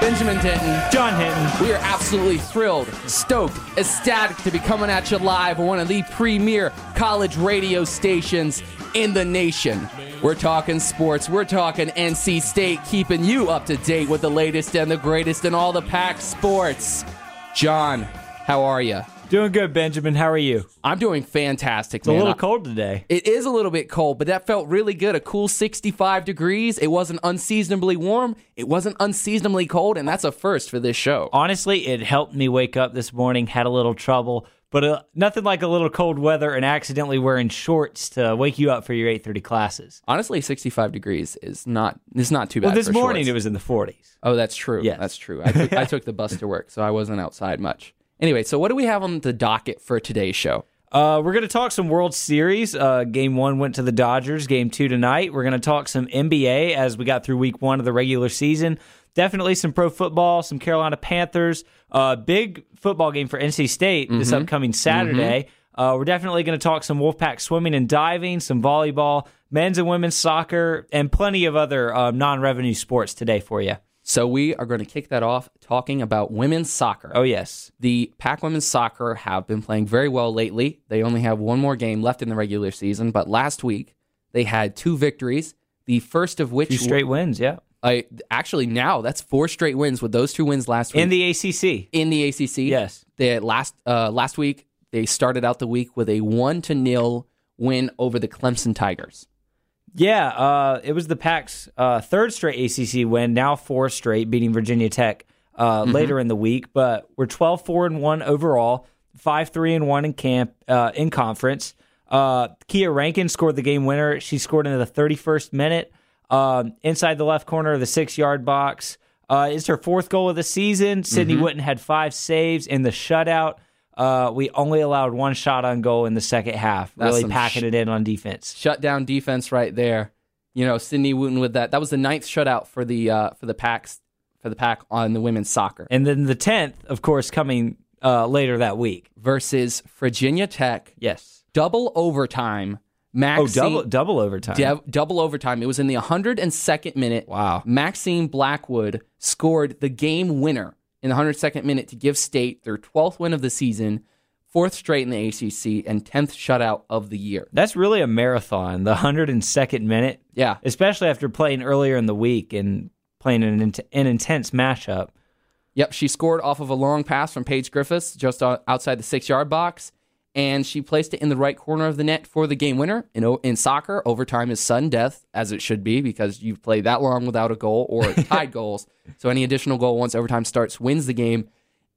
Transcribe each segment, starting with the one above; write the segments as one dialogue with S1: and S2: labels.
S1: Benjamin Denton.
S2: John Hinton.
S1: We are absolutely thrilled, stoked, ecstatic to be coming at you live on one of the premier college radio stations in the nation. We're talking sports, we're talking NC State, keeping you up to date with the latest and the greatest in all the pack sports. John, how are you?
S2: Doing good, Benjamin. How are you?
S1: I'm doing fantastic.
S2: It's a little cold today.
S1: It is a little bit cold, but that felt really good. A cool 65 degrees. It wasn't unseasonably warm. It wasn't unseasonably cold, and that's a first for this show.
S2: Honestly, it helped me wake up this morning. Had a little trouble, but uh, nothing like a little cold weather and accidentally wearing shorts to wake you up for your 8:30 classes.
S1: Honestly, 65 degrees is not is not too bad.
S2: Well, this morning
S1: shorts.
S2: it was in the 40s.
S1: Oh, that's true.
S2: Yeah,
S1: That's true. I took, I took the bus to work, so I wasn't outside much. Anyway, so what do we have on the docket for today's show?
S2: Uh, we're going to talk some World Series. Uh, game one went to the Dodgers. Game two tonight. We're going to talk some NBA as we got through week one of the regular season. Definitely some pro football, some Carolina Panthers. Uh, big football game for NC State this upcoming Saturday. Uh, we're definitely going to talk some Wolfpack swimming and diving, some volleyball, men's and women's soccer, and plenty of other uh, non revenue sports today for you.
S1: So we are going to kick that off talking about women's soccer.
S2: Oh, yes.
S1: The Pac Women's Soccer have been playing very well lately. They only have one more game left in the regular season, but last week they had two victories. The first of which
S2: Two straight wins, yeah.
S1: I actually now that's four straight wins with those two wins last week
S2: In the ACC.
S1: in the ACC.
S2: Yes.
S1: They last uh, last week they started out the week with a one to nil win over the Clemson Tigers.
S2: Yeah, uh, it was the Pack's uh, third straight ACC win, now four straight, beating Virginia Tech uh, later in the week. But we're 12 4 and 1 overall, 5 3 and 1 in camp uh, in conference. Uh, Kia Rankin scored the game winner. She scored in the 31st minute um, inside the left corner of the six yard box. Uh, it's her fourth goal of the season. Sydney Wooten had five saves in the shutout. Uh, we only allowed one shot on goal in the second half,
S1: That's
S2: really packing
S1: sh-
S2: it in on defense.
S1: Shut down defense right there. You know, Sydney Wooten with that. That was the ninth shutout for the uh, for the Packs for the Pack on the women's soccer
S2: And then the 10th, of course, coming uh, later that week.
S1: versus Virginia Tech.
S2: Yes.
S1: Double overtime.
S2: Oh,
S1: Maxine,
S2: double double overtime.
S1: Dev, double overtime. It was in the 102nd minute.
S2: Wow.
S1: Maxine Blackwood scored the game winner in the 102nd minute to give State their 12th win of the season, fourth straight in the ACC, and 10th shutout of the year.
S2: That's really a marathon, the 102nd minute,
S1: Yeah.
S2: especially after playing earlier in the week and playing an, int- an intense matchup.
S1: Yep. She scored off of a long pass from Paige Griffiths just outside the six yard box, and she placed it in the right corner of the net for the game winner. In, in soccer, overtime is sudden death, as it should be, because you've played that long without a goal or tied goals. So any additional goal once overtime starts wins the game.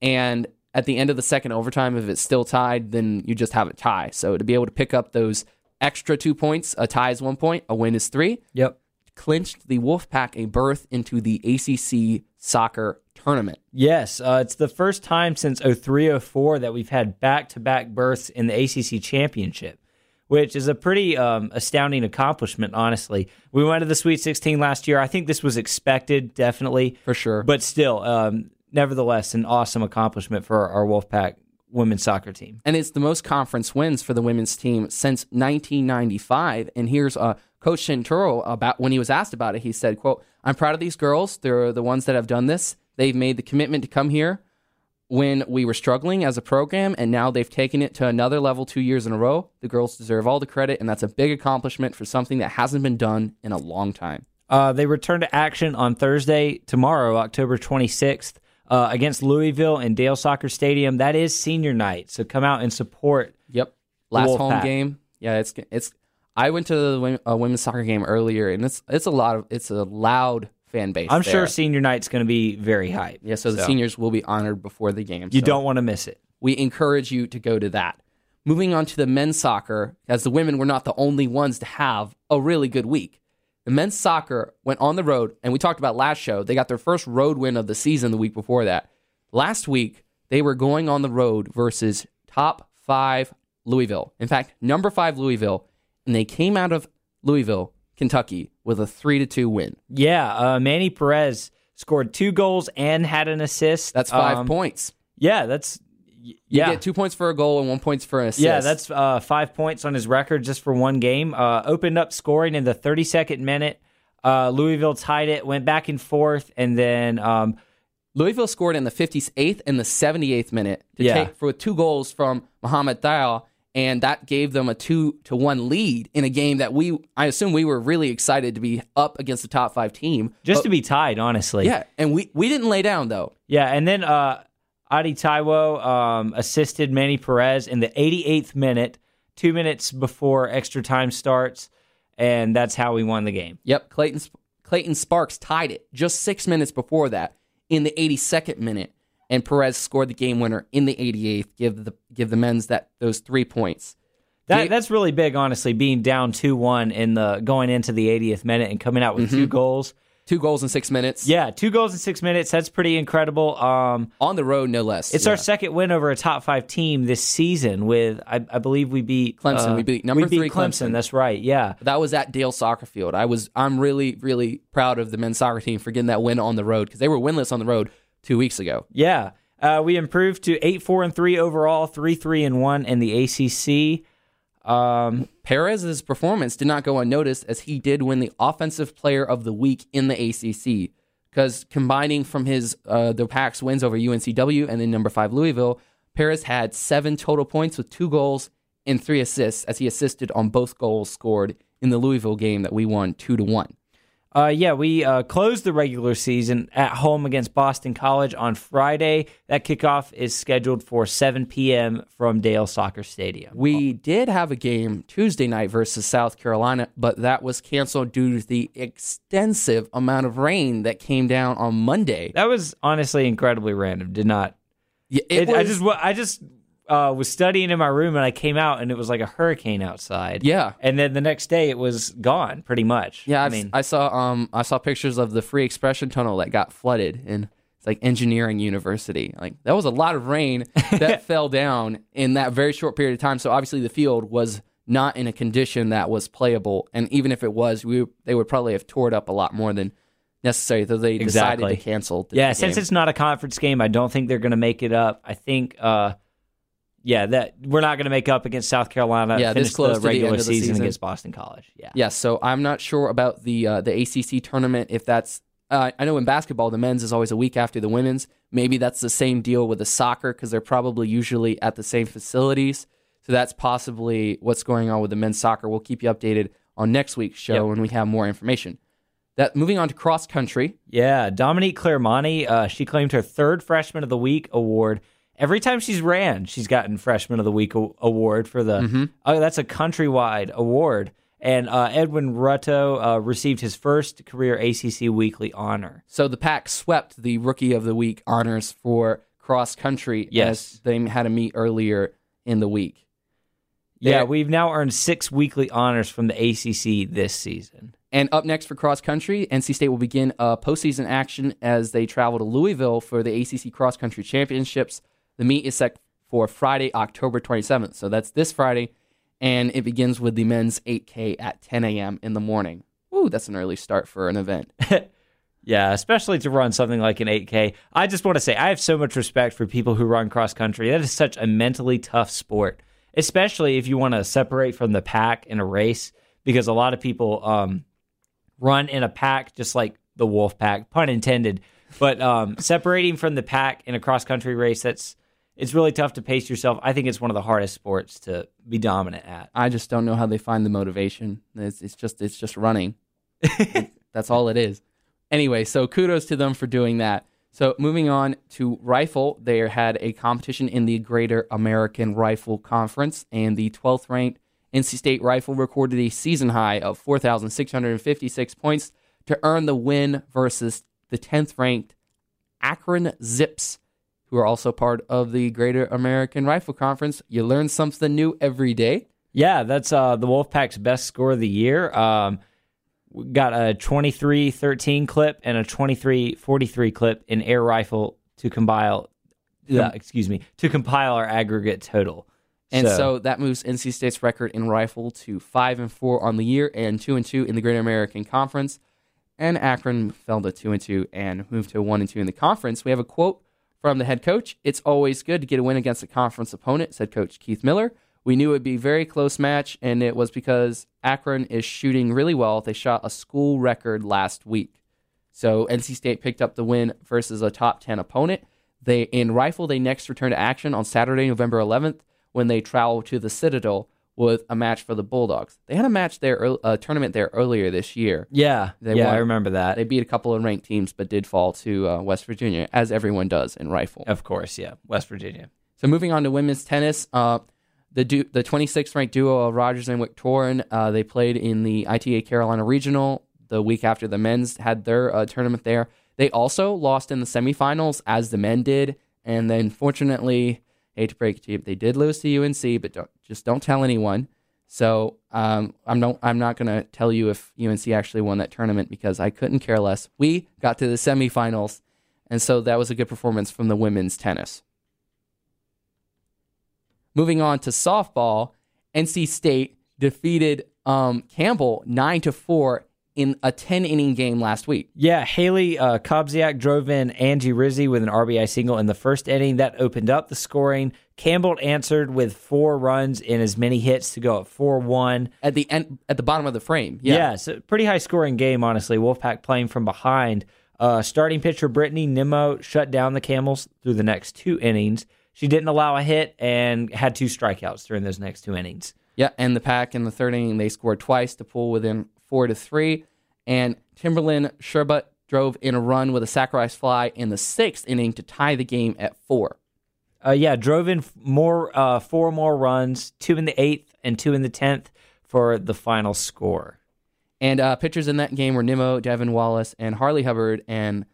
S1: And at the end of the second overtime, if it's still tied, then you just have a tie. So to be able to pick up those extra two points, a tie is one point, a win is three,
S2: Yep.
S1: clinched the Wolfpack a berth into the ACC soccer tournament.
S2: Yes, uh, it's the first time since 0304 that we've had back to back berths in the ACC championship, which is a pretty um, astounding accomplishment, honestly. We went to the Sweet 16 last year. I think this was expected, definitely.
S1: For sure.
S2: But still, um, nevertheless, an awesome accomplishment for our Wolfpack women's soccer team.
S1: and it's the most conference wins for the women's team since 1995. And here's uh, Coach Santoro about when he was asked about it. He said, "quote I'm proud of these girls. They're the ones that have done this. They've made the commitment to come here when we were struggling as a program, and now they've taken it to another level two years in a row. The girls deserve all the credit, and that's a big accomplishment for something that hasn't been done in a long time."
S2: Uh, they return to action on Thursday, tomorrow, October 26th, uh, against Louisville and Dail Soccer Stadium. That is senior night, so come out and support.
S1: Yep. Last home game. Yeah, it's it's. I went to the uh, women's soccer game earlier, and it's it's a lot of it's a loud fan base.
S2: I'm
S1: there.
S2: sure senior night's going to be very hype.
S1: Yeah, so the seniors will be honored before the game.
S2: You
S1: so
S2: don't want to miss it.
S1: We encourage you to go to that. Moving on to the men's soccer, as the women were not the only ones to have a really good week. The men's soccer went on the road, and we talked about last show. They got their first road win of the season the week before that. Last week, they were going on the road versus top five Louisville. In fact, number five Louisville, and they came out of Louisville, Kentucky, with a three to two win.
S2: Yeah, uh, Manny Perez scored two goals and had an assist.
S1: That's five
S2: Um,
S1: points.
S2: Yeah, that's
S1: You
S2: yeah.
S1: get two points for a goal and one points for an assist.
S2: Yeah, that's uh, five points on his record just for one game. Uh, opened up scoring in the 32nd minute. Uh, Louisville tied it, went back and forth, and then um,
S1: Louisville scored in the 58th and the 78th minute to
S2: Yeah.
S1: take for two goals from Mohamed Dial, and that gave them a two to one lead in a game that we, I assume, we were really excited to be up against the top five team.
S2: Just
S1: But-
S2: to be tied, honestly.
S1: yeah, and we we didn't lay down though.
S2: Yeah, and then uh, Adi Taiwo um, assisted Manny Perez in the 88th minute, two minutes before extra time starts, and that's how we won the game.
S1: Yep, Clayton Clayton Sparks tied it just six minutes before that in the 82nd minute, and Perez scored the game winner in the 88th. Give the give the men's that those three points.
S2: That that's really big, honestly. Being down two one in the going into the 80th minute and coming out with
S1: Mm-hmm.
S2: two goals.
S1: Two goals in six minutes.
S2: Yeah, two goals in six minutes. That's pretty incredible. Um,
S1: on the road, no less.
S2: it's
S1: Yeah.
S2: our second win over a top five team this season. With I, I believe we beat
S1: Clemson.
S2: uh,
S1: We beat number
S2: we beat
S1: three
S2: Clemson.
S1: Clemson.
S2: That's right. Yeah.
S1: That was at Dail Soccer Field. I was I'm really really proud of the men's soccer team for getting that win on the road because they were winless on the road two weeks ago.
S2: Yeah. Uh, we improved to eight four and three overall, three three and one in the ACC. Um,
S1: Perez's performance did not go unnoticed as he did win the Offensive Player of the Week in the ACC because combining from his uh, the Pack's wins over UNCW and then number five Louisville, Perez had seven total points with two goals and three assists as he assisted on both goals scored in the Louisville game that we won two to one.
S2: Uh, yeah, we uh, closed the regular season at home against Boston College on Friday. That kickoff is scheduled for 7 p.m. from Dail Soccer Stadium.
S1: We did have a game Tuesday night versus South Carolina, but that was canceled due to the extensive amount of rain that came down on Monday.
S2: That was honestly incredibly random. Did not.
S1: Yeah,
S2: It,
S1: it
S2: I just I just uh, was studying in my room and I came out and it was like a hurricane outside.
S1: Yeah.
S2: And then the next day it was gone pretty much.
S1: Yeah,
S2: I
S1: I've,
S2: mean,
S1: I saw um I saw pictures of the Free Expression Tunnel that got flooded and it's like engineering university. Like that was a lot of rain that fell down in that very short period of time. So obviously the field was not in a condition that was playable, and even if it was, we they would probably have tore it up a lot more than necessary. So they decided
S2: Exactly.
S1: to cancel. The
S2: Yeah, since it's not a conference game, I don't think they're going to make it up. I think, uh, yeah, that we're not going to make up against South Carolina.
S1: Yeah, this close
S2: the
S1: to the
S2: regular
S1: the
S2: season,
S1: season.
S2: against Boston College. Yeah,
S1: Yeah, so I'm not sure about the uh, the ACC tournament. If that's, uh, I know in basketball the men's is always a week after the women's. Maybe that's the same deal with the soccer because they're probably usually at the same facilities. So that's possibly what's going on with the men's soccer. We'll keep you updated on next week's show
S2: Yep.
S1: when we have more information. That moving on to cross country.
S2: yeah. Dominique Clairmonte, uh, she claimed her third Freshman of the Week award. Every time she's ran, she's gotten Freshman of the Week award for the.
S1: Mm-hmm.
S2: Oh, that's a countrywide award. And uh, Edwin Rutto uh, received his first career ACC Weekly honor.
S1: So the pack swept the rookie of the week honors for cross country.
S2: Yes.
S1: as they had a meet earlier in the week.
S2: Yeah, we've now earned six weekly honors from the ACC this season.
S1: And up next for cross country, NC State will begin uh, postseason action as they travel to Louisville for the ACC Cross Country Championships. The meet is set for Friday, October 27th. So that's this Friday. And it begins with the men's 8K at 10 a.m. in the morning. Ooh, that's an early start for an event.
S2: Yeah, especially to run something like an 8K. I just want to say I have so much respect for people who run cross country. That is such a mentally tough sport, especially if you want to separate from the pack in a race, because a lot of people um, run in a pack just like the wolf pack, pun intended. But um, separating from the pack in a cross country race, that's it's really tough to pace yourself. I think it's one of the hardest sports to be dominant at.
S1: I just don't know how they find the motivation. It's, it's just it's just running. That's all it is. Anyway, so kudos to them for doing that. So moving on to rifle, they had a competition in the Greater American Rifle Conference, and the 12th ranked NC State Rifle recorded a season high of 4,656 points to earn the win versus the 10th ranked Akron Zips, who are also part of the Greater American Rifle Conference. You learn something new every day.
S2: Yeah, that's uh, the Wolfpack's best score of the year. Um, we got a 23-13 clip and a 23-43 clip in air rifle to compile. Uh, excuse me, to compile our aggregate total.
S1: And so, that moves NC State's record in rifle to five and four on the year, and two and two in the Great American Conference. And Akron fell to two and two and moved to one and two in the conference. We have a quote from the head coach: "It's always good to get a win against a conference opponent," said Coach Keith Miller. We knew it would be a very close match, and it was because Akron is shooting really well. They shot a school record last week. So NC State picked up the win versus a top 10 opponent. They in rifle they next return to action on Saturday, November 11th when they travel to the Citadel with a match for the Bulldogs. They had a match there, a tournament there earlier this year.
S2: Yeah,
S1: They
S2: yeah,
S1: won.
S2: I remember that.
S1: They beat a couple of ranked teams, but did fall to uh, West Virginia, as everyone does in rifle.
S2: of course, yeah, West Virginia.
S1: So moving on to women's tennis, uh, the du- the 26th ranked duo of Rogers and Victorian, uh, they played in the ITA Carolina Regional the week after the men's had their uh, tournament there. They also lost in the semifinals as the men did, and then fortunately, hate to break it to you, they did lose to UNC, but don't, just don't tell anyone. So um, I'm no, I'm not going to tell you if UNC actually won that tournament because I couldn't care less. We got to the semifinals, and so that was a good performance from the women's tennis. Moving on to softball, NC State defeated um, Campbell nine to four in a ten inning game last week.
S2: Yeah, Haley uh, Kobziak drove in Angie Rizzi with an RBI single in the first inning. That opened up the scoring. Campbell answered with four runs and as many hits to go at 4 1.
S1: At the end, at the bottom of the frame,
S2: Yeah,
S1: yeah,
S2: so pretty high scoring game, honestly. Wolfpack playing from behind. Uh, starting pitcher Brittany Nimmo shut down the Camels through the next two innings. She didn't allow a hit and had two strikeouts during those next two innings.
S1: yeah. And the pack in the third inning, they scored twice to pull within four to three. And Timberland Sherbut drove in a run with a sacrifice fly in the sixth inning to tie the game at four.
S2: Uh, yeah, drove in more, uh, four more runs, two in the eighth and two in the tenth for the final score.
S1: And uh, pitchers in that game were Nimmo, Devin Wallace, and Harley Hubbard and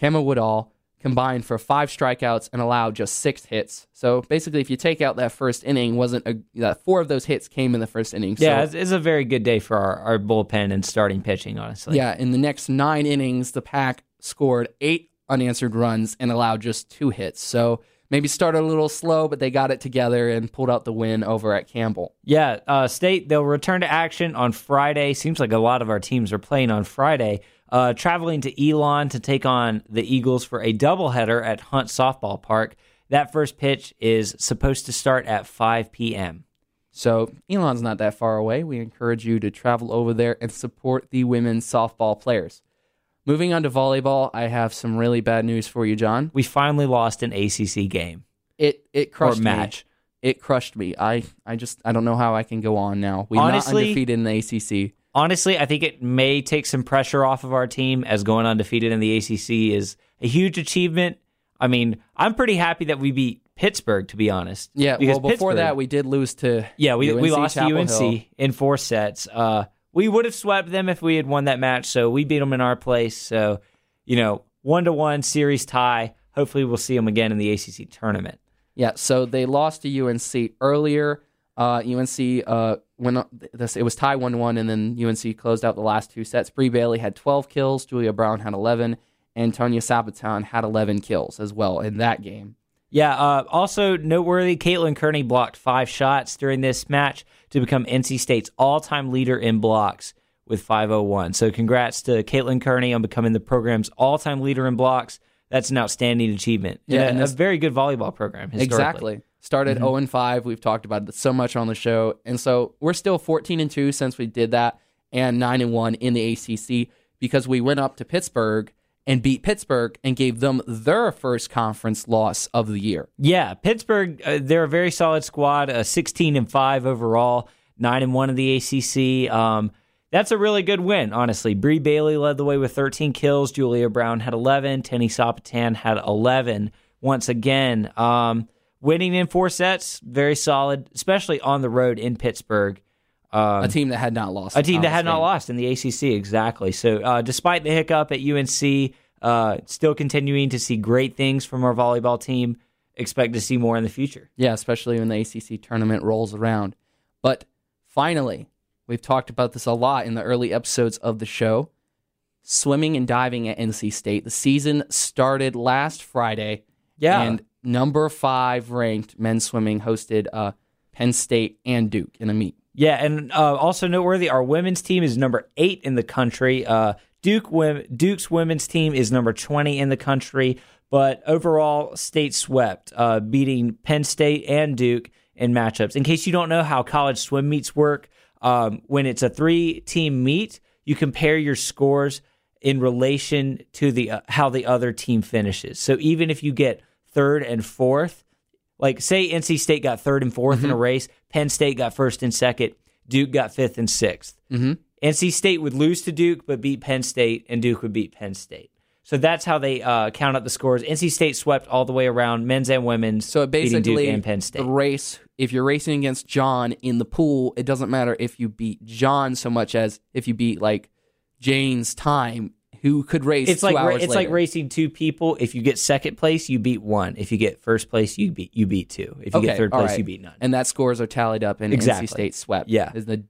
S1: Kemma Woodall combined for five strikeouts and allowed just six hits. So basically, if you take out that first inning, wasn't a, uh, four of those hits came in the first inning. So,
S2: Yeah, it's, it's a very good day for our, our bullpen and starting pitching, honestly.
S1: yeah. In the next nine innings, the Pack scored eight unanswered runs and allowed just two hits. So maybe started a little slow, but they got it together and pulled out the win over at Campbell.
S2: Yeah, uh, State, they'll return to action on Friday. Seems like a lot of our teams are playing on Friday. Uh, traveling to Elon to take on the Eagles for a doubleheader at Hunt Softball Park. That first pitch is supposed to start at 5 p.m.
S1: So Elon's not that far away. We encourage you to travel over there and support the women's softball players. Moving on to volleyball, I have some really bad news for you, John.
S2: We finally lost an ACC game
S1: It it crushed
S2: or match.
S1: me. It crushed me. I I just I don't know how I can go on now. We're
S2: Honestly-
S1: not undefeated in the ACC.
S2: Honestly, I think it may take some pressure off of our team as going undefeated in the ACC is a huge achievement. I mean, I'm pretty happy that we beat Pittsburgh, to be honest.
S1: Yeah.
S2: Because
S1: well, before that, we did lose to
S2: Yeah, we, we lost
S1: Chapel
S2: to UNC
S1: Hill.
S2: in four sets. Uh, we would have swept them if we had won that match, so we beat them in our place. So, you know, one to one series tie. Hopefully, we'll see them again in the ACC tournament.
S1: Yeah, so they lost to UNC earlier. Uh, UNC uh, went this, it was tie one one, and then UNC closed out the last two sets. Bree Bailey had twelve kills, Julia Brown had eleven, and Tonya Sabaton had eleven kills as well in that game.
S2: Yeah. Uh, also noteworthy, Caitlin Kearney blocked five shots during this match to become NC State's all-time leader in blocks with 501. So, congrats to Caitlin Kearney on becoming the program's all-time leader in blocks. That's an outstanding achievement.
S1: Yeah,
S2: and
S1: and
S2: a, very good volleyball program.
S1: Exactly. Started 0 and 5. We've talked about it so much on the show. And so we're still 14 and 2 since we did that and 9 and 1 in the ACC because we went up to Pittsburgh and beat Pittsburgh and gave them their first conference loss of the year.
S2: Yeah, Pittsburgh. Uh, they're a very solid squad. Uh, Sixteen and five overall, nine and one in the ACC. Um, that's a really good win, honestly. Bree Bailey led the way with 13 kills. Julia Brown had 11. Tenny Sapatan had 11. Once again, um, winning in four sets, very solid, especially on the road in Pittsburgh. Um,
S1: A team that had not lost.
S2: a team that had not lost in the ACC, exactly. So, uh, despite the hiccup at UNC, uh, still continuing to see great things from our volleyball team. Expect to see more in the future.
S1: Yeah, especially when the ACC tournament rolls around. But finally, we've talked about this a lot in the early episodes of the show. Swimming and diving at NC State. The season started last Friday.
S2: Yeah.
S1: And number five ranked men's swimming hosted uh, Penn State and Duke in a meet.
S2: Yeah, and uh, also noteworthy, our women's team is number eight in the country. Uh, Duke Duke's women's team is number twenty in the country, but overall, state swept, uh, beating Penn State and Duke in matchups. In case you don't know how college swim meets work, um, when it's a three-team meet, you compare your scores in relation to the uh, how the other team finishes. So even if you get third and fourth, like say NC State got third and 4th in a race, Penn State got first and second, Duke got fifth and 6th
S1: Mm-hmm.
S2: NC State would lose to Duke, but beat Penn State, and Duke would beat Penn State. So that's how they uh, count up the scores. NC State swept all the way around, men's and women's.
S1: So it basically
S2: and Penn State.
S1: the race. If you're racing against John in the pool, it doesn't matter if you beat John so much as if you beat like Jane's time, who could race.
S2: It's like it's like racing two people. If you get second place, you beat one. If you get first place, you beat you beat two. If you
S1: Okay,
S2: get third place,
S1: right.
S2: you beat none.
S1: and that scores are tallied up, and
S2: Exactly.
S1: NC State swept.
S2: Yeah.
S1: The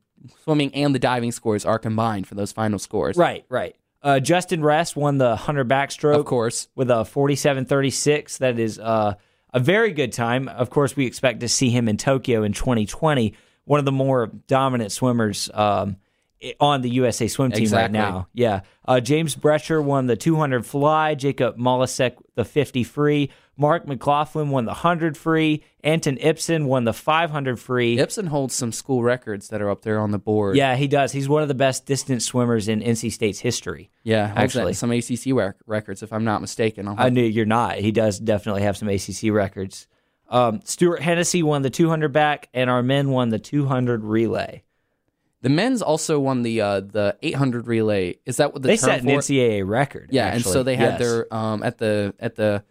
S1: swimming and the diving scores are combined for those final scores.
S2: Right, right. Uh, Justin Ress won the 100 backstroke.
S1: Of course.
S2: with a 47.36. That is uh, a very good time. Of course, we expect to see him in Tokyo in 2020. One of the more dominant swimmers um, on the USA swim team
S1: Exactly.
S2: right now. Yeah. Uh, James Brecher won the 200 fly. Jacob Molasek the 50 free. Mark McLaughlin won the 100 free. Anton Ipsen won the 500 free.
S1: Ipsen holds some school records that are up there on the board.
S2: Yeah, he does. He's one of the best distance swimmers in NC State's history.
S1: Yeah,
S2: Actually.
S1: some ACC rec- records, if I'm not mistaken. I'll
S2: I knew you're not. He does definitely have some ACC records. Um, Stuart Hennessy won the 200 back, and our men won the 200 relay.
S1: The men's also won the uh, the 800 relay. Is that what the
S2: they
S1: term
S2: set an
S1: for it?
S2: NCAA record.
S1: Yeah, and so they had
S2: Yes.
S1: their um at the at the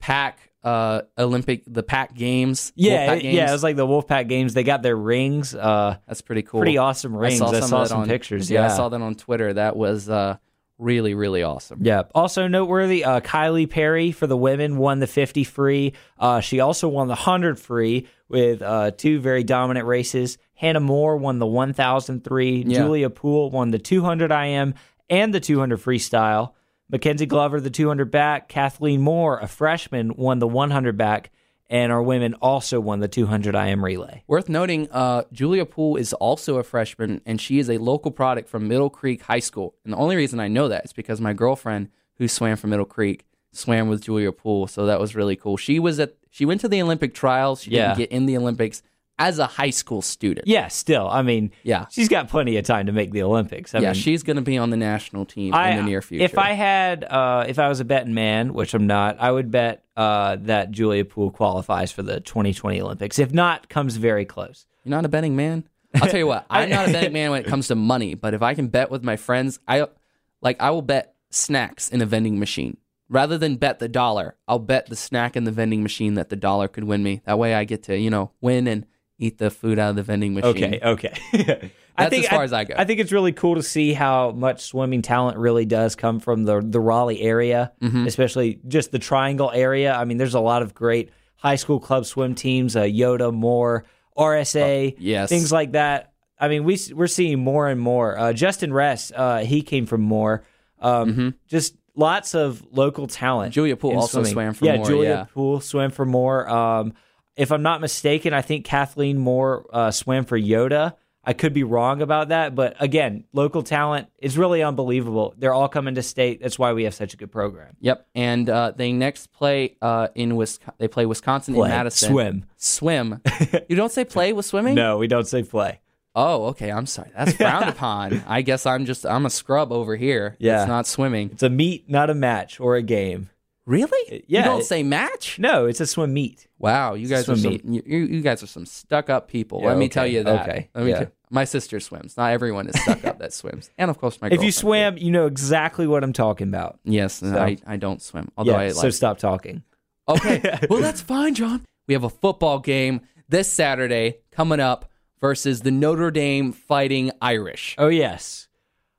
S1: pack uh Olympic the pack games.
S2: yeah, it-
S1: games.
S2: yeah. It was like the Wolfpack games. They got their rings. Uh,
S1: that's pretty cool.
S2: pretty awesome rings. I saw,
S1: of
S2: some,
S1: on,
S2: pictures.
S1: Yeah,
S2: Yeah,
S1: I saw that on Twitter. That was uh really really awesome.
S2: Yeah. Also noteworthy, uh, Kylie Perry for the women won the 50 free. Uh, she also won the 100 free with uh, two very dominant races. Hannah Moore won the 1003.
S1: Yeah.
S2: Julia Poole won the 200 IM and the 200 freestyle. Mackenzie Glover, the 200 back. Kathleen Moore, a freshman, won the 100 back. And our women also won the 200 IM relay.
S1: Worth noting, uh, Julia Poole is also a freshman, and she is a local product from Middle Creek High School. And the only reason I know that is because my girlfriend, who swam for Middle Creek, swam with Julia Poole, so that was really cool. She was at she went to the Olympic trials. She
S2: Yeah.
S1: didn't get in the Olympics as a high school student.
S2: Yeah, still, I mean,
S1: Yeah.
S2: she's got plenty of time to make the Olympics. I
S1: yeah,
S2: mean,
S1: she's going to be on the national team
S2: I,
S1: in the near future.
S2: If I had, uh, if I was a betting man, which I'm not, I would bet uh, that Julia Poole qualifies for the 2020 Olympics. If not, comes very close.
S1: You're not a betting man. I'll tell you what. I'm not a betting man when it comes to money, but if I can bet with my friends, I like I will bet snacks in a vending machine rather than bet the dollar. I'll bet the snack in the vending machine that the dollar could win me. That way, I get to you know win and eat the food out of the vending machine.
S2: Okay, okay. I
S1: That's as far as I go.
S2: I think it's really cool to see how much swimming talent really does come from the the Raleigh area,
S1: Mm-hmm.
S2: especially just the Triangle area. I mean, there's a lot of great high school club swim teams, uh, Yoda, Moore, RSA,
S1: Oh, yes.
S2: things like that. I mean, we we're seeing more and more. Uh, Justin Ress, uh, he came from Moore. Um, Just lots of local talent.
S1: Mm-hmm. Julia Poole also
S2: swimming.
S1: swam for
S2: yeah,
S1: Moore,
S2: Julia
S1: yeah.
S2: Poole swam for Moore. Um, if I'm not mistaken, I think Kathleen Moore uh, swam for Yoda. I could be wrong about that, but again, local talent is really unbelievable. They're all coming to state. That's why we have such a good program.
S1: Yep. And uh, they next play uh, in Wisconsin. They play Wisconsin
S2: Play.
S1: in Madison.
S2: Swim.
S1: Swim. you don't say play with swimming?
S2: No, we don't say play.
S1: Oh, okay. I'm sorry. That's frowned upon. I guess I'm just I'm a scrub over here.
S2: Yeah.
S1: It's not swimming.
S2: It's a meet, not a match or a game.
S1: Really?
S2: Uh, yeah,
S1: You don't
S2: it-
S1: say match?
S2: No, it's a swim meet.
S1: Wow, you guys are
S2: Swim
S1: some, you, you guys are some stuck up people.
S2: Yeah,
S1: Let me tell you that.
S2: okay,
S1: Let me
S2: yeah.
S1: t- my sister swims. Not everyone is stuck up that swims. And of course my
S2: If you
S1: swim,
S2: swam, you know exactly what I'm talking about.
S1: Yes, and I, I don't swim. Although
S2: Yeah,
S1: I
S2: so stop talking.
S1: Okay. well, that's fine, John. We have a football game this Saturday coming up versus the Notre Dame Fighting Irish.
S2: Oh yes.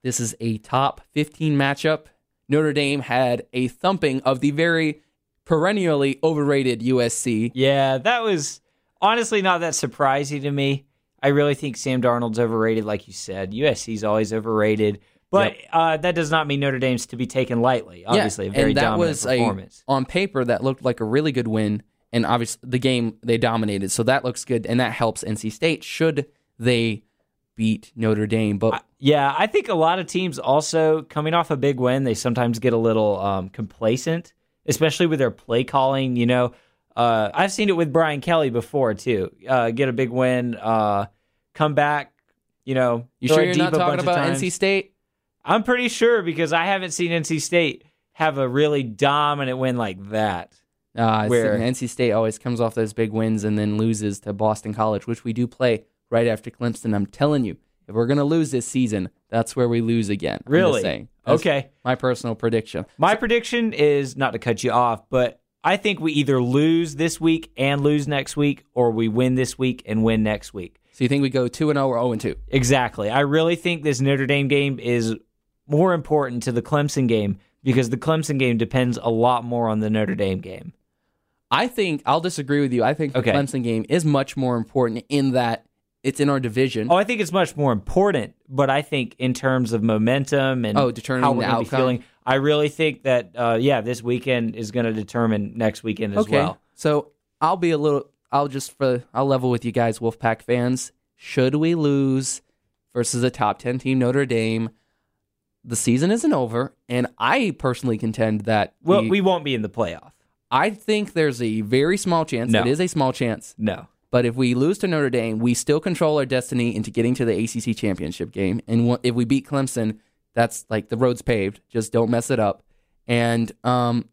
S1: This is a top 15 matchup. Notre Dame had a thumping of the very perennially overrated USC.
S2: Yeah, that was honestly not that surprising to me. I really think Sam Darnold's overrated, like you said. USC's always overrated, but uh, that does not mean Notre Dame's to be taken lightly. Obviously, a very
S1: and that
S2: dominant
S1: was
S2: performance.
S1: a on paper that looked like a really good win, and obviously the game they dominated, so that looks good, and that helps NC State should they beat Notre Dame. But
S2: yeah, I think a lot of teams also coming off a big win, they sometimes get a little um, complacent, especially with their play calling. You know, uh, I've seen it with Brian Kelly before too. Uh, get a big win, uh, come back. You know,
S1: you
S2: throw
S1: sure you're
S2: deep
S1: not talking about. NC State?
S2: I'm pretty sure because I haven't seen NC State have a really dominant win like that.
S1: Uh,
S2: Where-
S1: NC State always comes off those big wins and then loses to Boston College, which we do play right after Clemson. I'm telling you, if we're gonna lose this season, that's where we lose again. I'm
S2: Really?
S1: saying.
S2: Okay.
S1: My personal prediction.
S2: My prediction is not to cut you off, but I think we either lose this week and lose next week, or we win this week and win next week.
S1: So you think we go two and zero or zero and two?
S2: Exactly. I really think this Notre Dame game is more important to the Clemson game because the Clemson game depends a lot more on the Notre Dame game.
S1: I think I'll disagree with you. I think the
S2: Okay.
S1: Clemson game is much more important in that it's in our division.
S2: Oh, I think it's much more important, but I think in terms of momentum and
S1: Oh, determining
S2: how we're
S1: the
S2: gonna be feeling, I really think that uh, yeah, this weekend is going to determine next weekend as
S1: okay.
S2: well.
S1: So I'll be a little. I'll just for I'll level with you guys, Wolfpack fans. Should we lose versus a top ten team, Notre Dame? The season isn't over, and I personally contend that
S2: Well,
S1: the-
S2: we won't be in the playoff.
S1: I think there's a very small chance.
S2: No.
S1: It is a small chance.
S2: No.
S1: But if we lose to Notre Dame, we still control our destiny into getting to the ACC championship game. And if we beat Clemson, that's like the road's paved. Just don't mess it up. And um,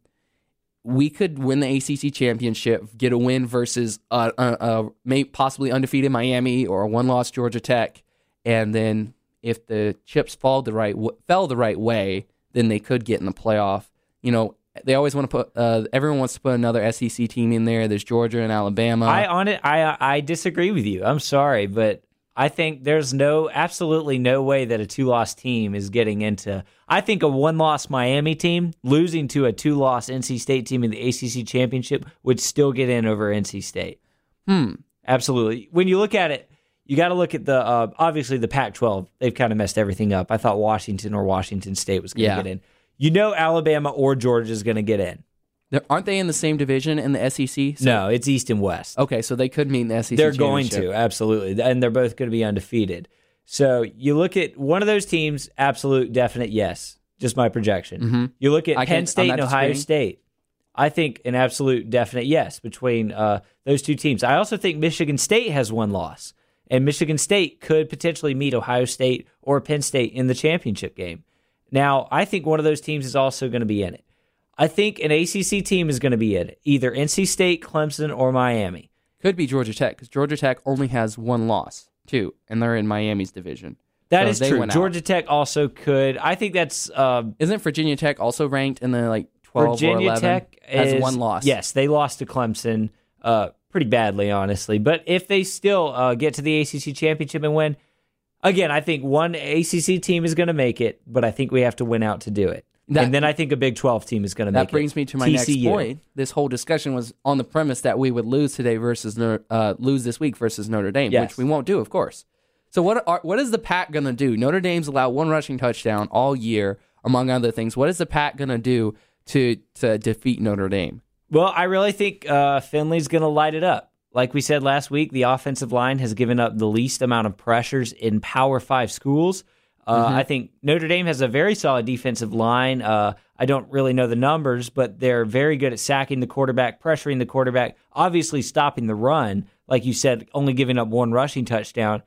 S1: we could win the ACC championship, get a win versus uh, uh, may possibly undefeated Miami or a one-loss Georgia Tech, and then if the chips fall the right fell the right way, then they could get in the playoff. You know, they always want to put. Uh, everyone wants to put another SEC team in there. There's Georgia and Alabama.
S2: I on it. I I disagree with you. I'm sorry, but I think there's no absolutely no way that a two loss team is getting into. I think a one loss Miami team losing to a two loss NC State team in the ACC championship would still get in over NC State.
S1: hmm.
S2: Absolutely. When you look at it, you got to look at the uh, obviously the Pac-12. They've kind of messed everything up. I thought Washington or Washington State was going to
S1: Yeah.
S2: get in. You know, Alabama or Georgia is going to get in.
S1: They're- Aren't they in the same division in the SEC? So-
S2: No, it's East and West.
S1: Okay, so they could mean the SEC.
S2: They're going to absolutely, and they're both going to be undefeated. So you look at one of those teams, absolute, definite, yes. Just my projection.
S1: Mhm.
S2: You look at
S1: I
S2: Penn
S1: can-
S2: State and Ohio. State. I think an absolute, definite, yes between uh, those two teams. I also think Michigan State has one loss, and Michigan State could potentially meet Ohio State or Penn State in the championship game. Now, I think one of those teams is also going to be in it. I think an ACC team is going to be in it, either NC State, Clemson, or Miami.
S1: Could be Georgia Tech because Georgia Tech only has one loss, too, and they're in Miami's division.
S2: That
S1: So
S2: is true.
S1: went out.
S2: Georgia Tech also could. I think that's um,
S1: Isn't Virginia Tech also ranked in the like 12 or
S2: Virginia
S1: 11?
S2: Tech
S1: has
S2: is,
S1: one loss.
S2: Yes, they lost to Clemson uh, pretty badly, honestly. But if they still uh, get to the ACC championship and win, again, I think one ACC team is going to make it, but I think we have to win out to do it.
S1: That-
S2: and then I think a Big 12 team is going to make it.
S1: That brings me to my
S2: TCU.
S1: next point. This whole discussion was on the premise that we would lose today versus uh, lose this week versus Notre Dame,
S2: Yes.
S1: which we won't do, of course. So what are, what is the Pack going to do? Notre Dame's allowed one rushing touchdown all year, among other things. What is the Pack going to do to to defeat Notre Dame?
S2: Well, I really think uh, Finley's going to light it up. Like we said last week, the offensive line has given up the least amount of pressures in Power Five schools. Uh, I think Notre Dame has a very solid defensive line. Uh, I don't really know the numbers, but they're very good at sacking the quarterback, pressuring the quarterback, obviously stopping the run. Like you said, only giving up one rushing touchdown.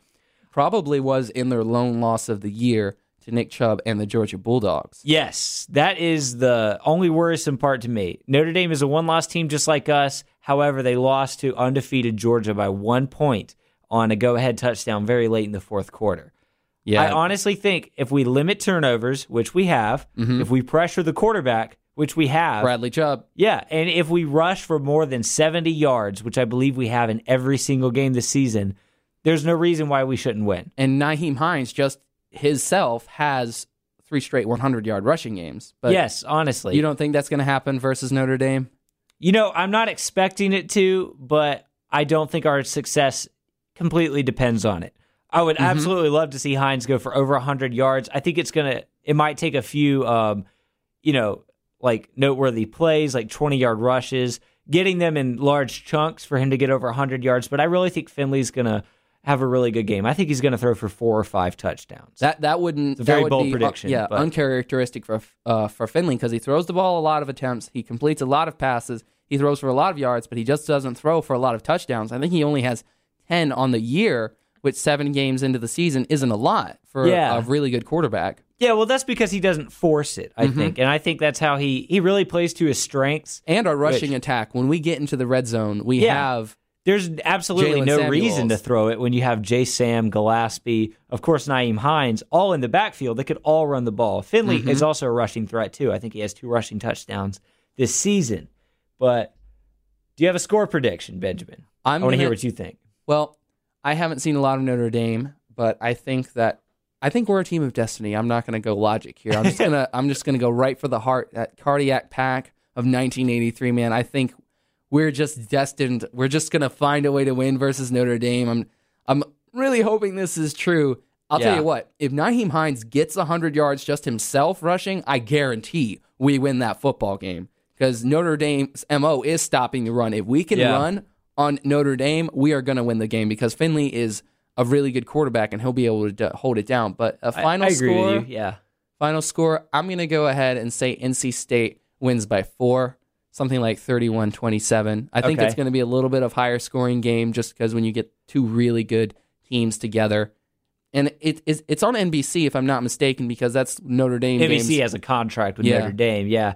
S1: Probably was in their lone loss of the year to Nick Chubb and the Georgia Bulldogs.
S2: Yes, that is the only worrisome part to me. Notre Dame is a one loss team just like us. However, they lost to undefeated Georgia by one point on a go ahead touchdown very late in the fourth quarter.
S1: Yeah,
S2: I honestly think if we limit turnovers, which we have, mm-hmm. if we pressure the quarterback, which we have,
S1: Bradley Chubb.
S2: yeah, and if we rush for more than 70 yards, which I believe we have in every single game this season, there's no reason why we shouldn't win.
S1: And Nyheim Hines just himself has three straight 100 yard rushing games. But
S2: yes, honestly.
S1: you don't think that's going to happen versus Notre Dame?
S2: You know, I'm not expecting it to, but I don't think our success completely depends on it. I would absolutely love to see Hines go for over 100 yards. I think it's going to, it might take a few, um, you know, like noteworthy plays, like 20 yard rushes, getting them in large chunks for him to get over 100 yards. But I really think Finley's going to have a really good game. I think he's going to throw for four or five touchdowns.
S1: That that wouldn't
S2: a very
S1: that would
S2: bold
S1: be, uh,
S2: prediction,
S1: yeah,
S2: but-
S1: uncharacteristic for uh, for Finley because he throws the ball a lot of attempts. He completes a lot of passes. He throws for a lot of yards, but he just doesn't throw for a lot of touchdowns. I think he only has ten on the year, which seven games into the season isn't a lot for
S2: Yeah.
S1: a really good quarterback.
S2: Yeah, well, that's because he doesn't force it,
S1: Mm-hmm.
S2: I think, and I think that's how he he really plays to his strengths.
S1: And our rushing attack. When we get into the red zone, we
S2: Yeah.
S1: have
S2: There's absolutely
S1: Jaylen
S2: no
S1: Samuels.
S2: reason to throw it when you have J. Sam, Gallaspy, of course, Nyheim Hines, all in the backfield. They could all run the ball. Finley
S1: Mm-hmm.
S2: is also a rushing threat too. I think he has two rushing touchdowns this season. But do you have a score prediction, Benjamin?
S1: I'm
S2: I want
S1: gonna-
S2: hear what you think.
S1: Well, I haven't seen a lot of Notre Dame, but I think that I think we're a team of destiny. I'm not going to go logic here. I'm just gonna I'm just gonna go right for the heart. That cardiac pack of 1983, man. I think we're just destined. We're just gonna find a way to win versus Notre Dame. I'm I'm really hoping this is true. I'll tell you what. If Nyheim Hines gets 100 yards just himself rushing, I guarantee we win that football game because Notre Dame's mo is stopping the run. If we can
S2: Yeah.
S1: run on Notre Dame, we are going to win the game because Finley is a really good quarterback and he'll be able to hold it down. But a final
S2: I, agree
S1: score,
S2: with you. Yeah.
S1: final score, I'm going to go ahead and say NC State wins by four, something like 31-27. I think
S2: Okay.
S1: it's going to be a little bit of higher scoring game just because when you get two really good teams together. And it, it's, it's on NBC if I'm not mistaken because that's Notre Dame
S2: NBC
S1: games.
S2: has a contract with
S1: Yeah.
S2: Notre Dame. Yeah.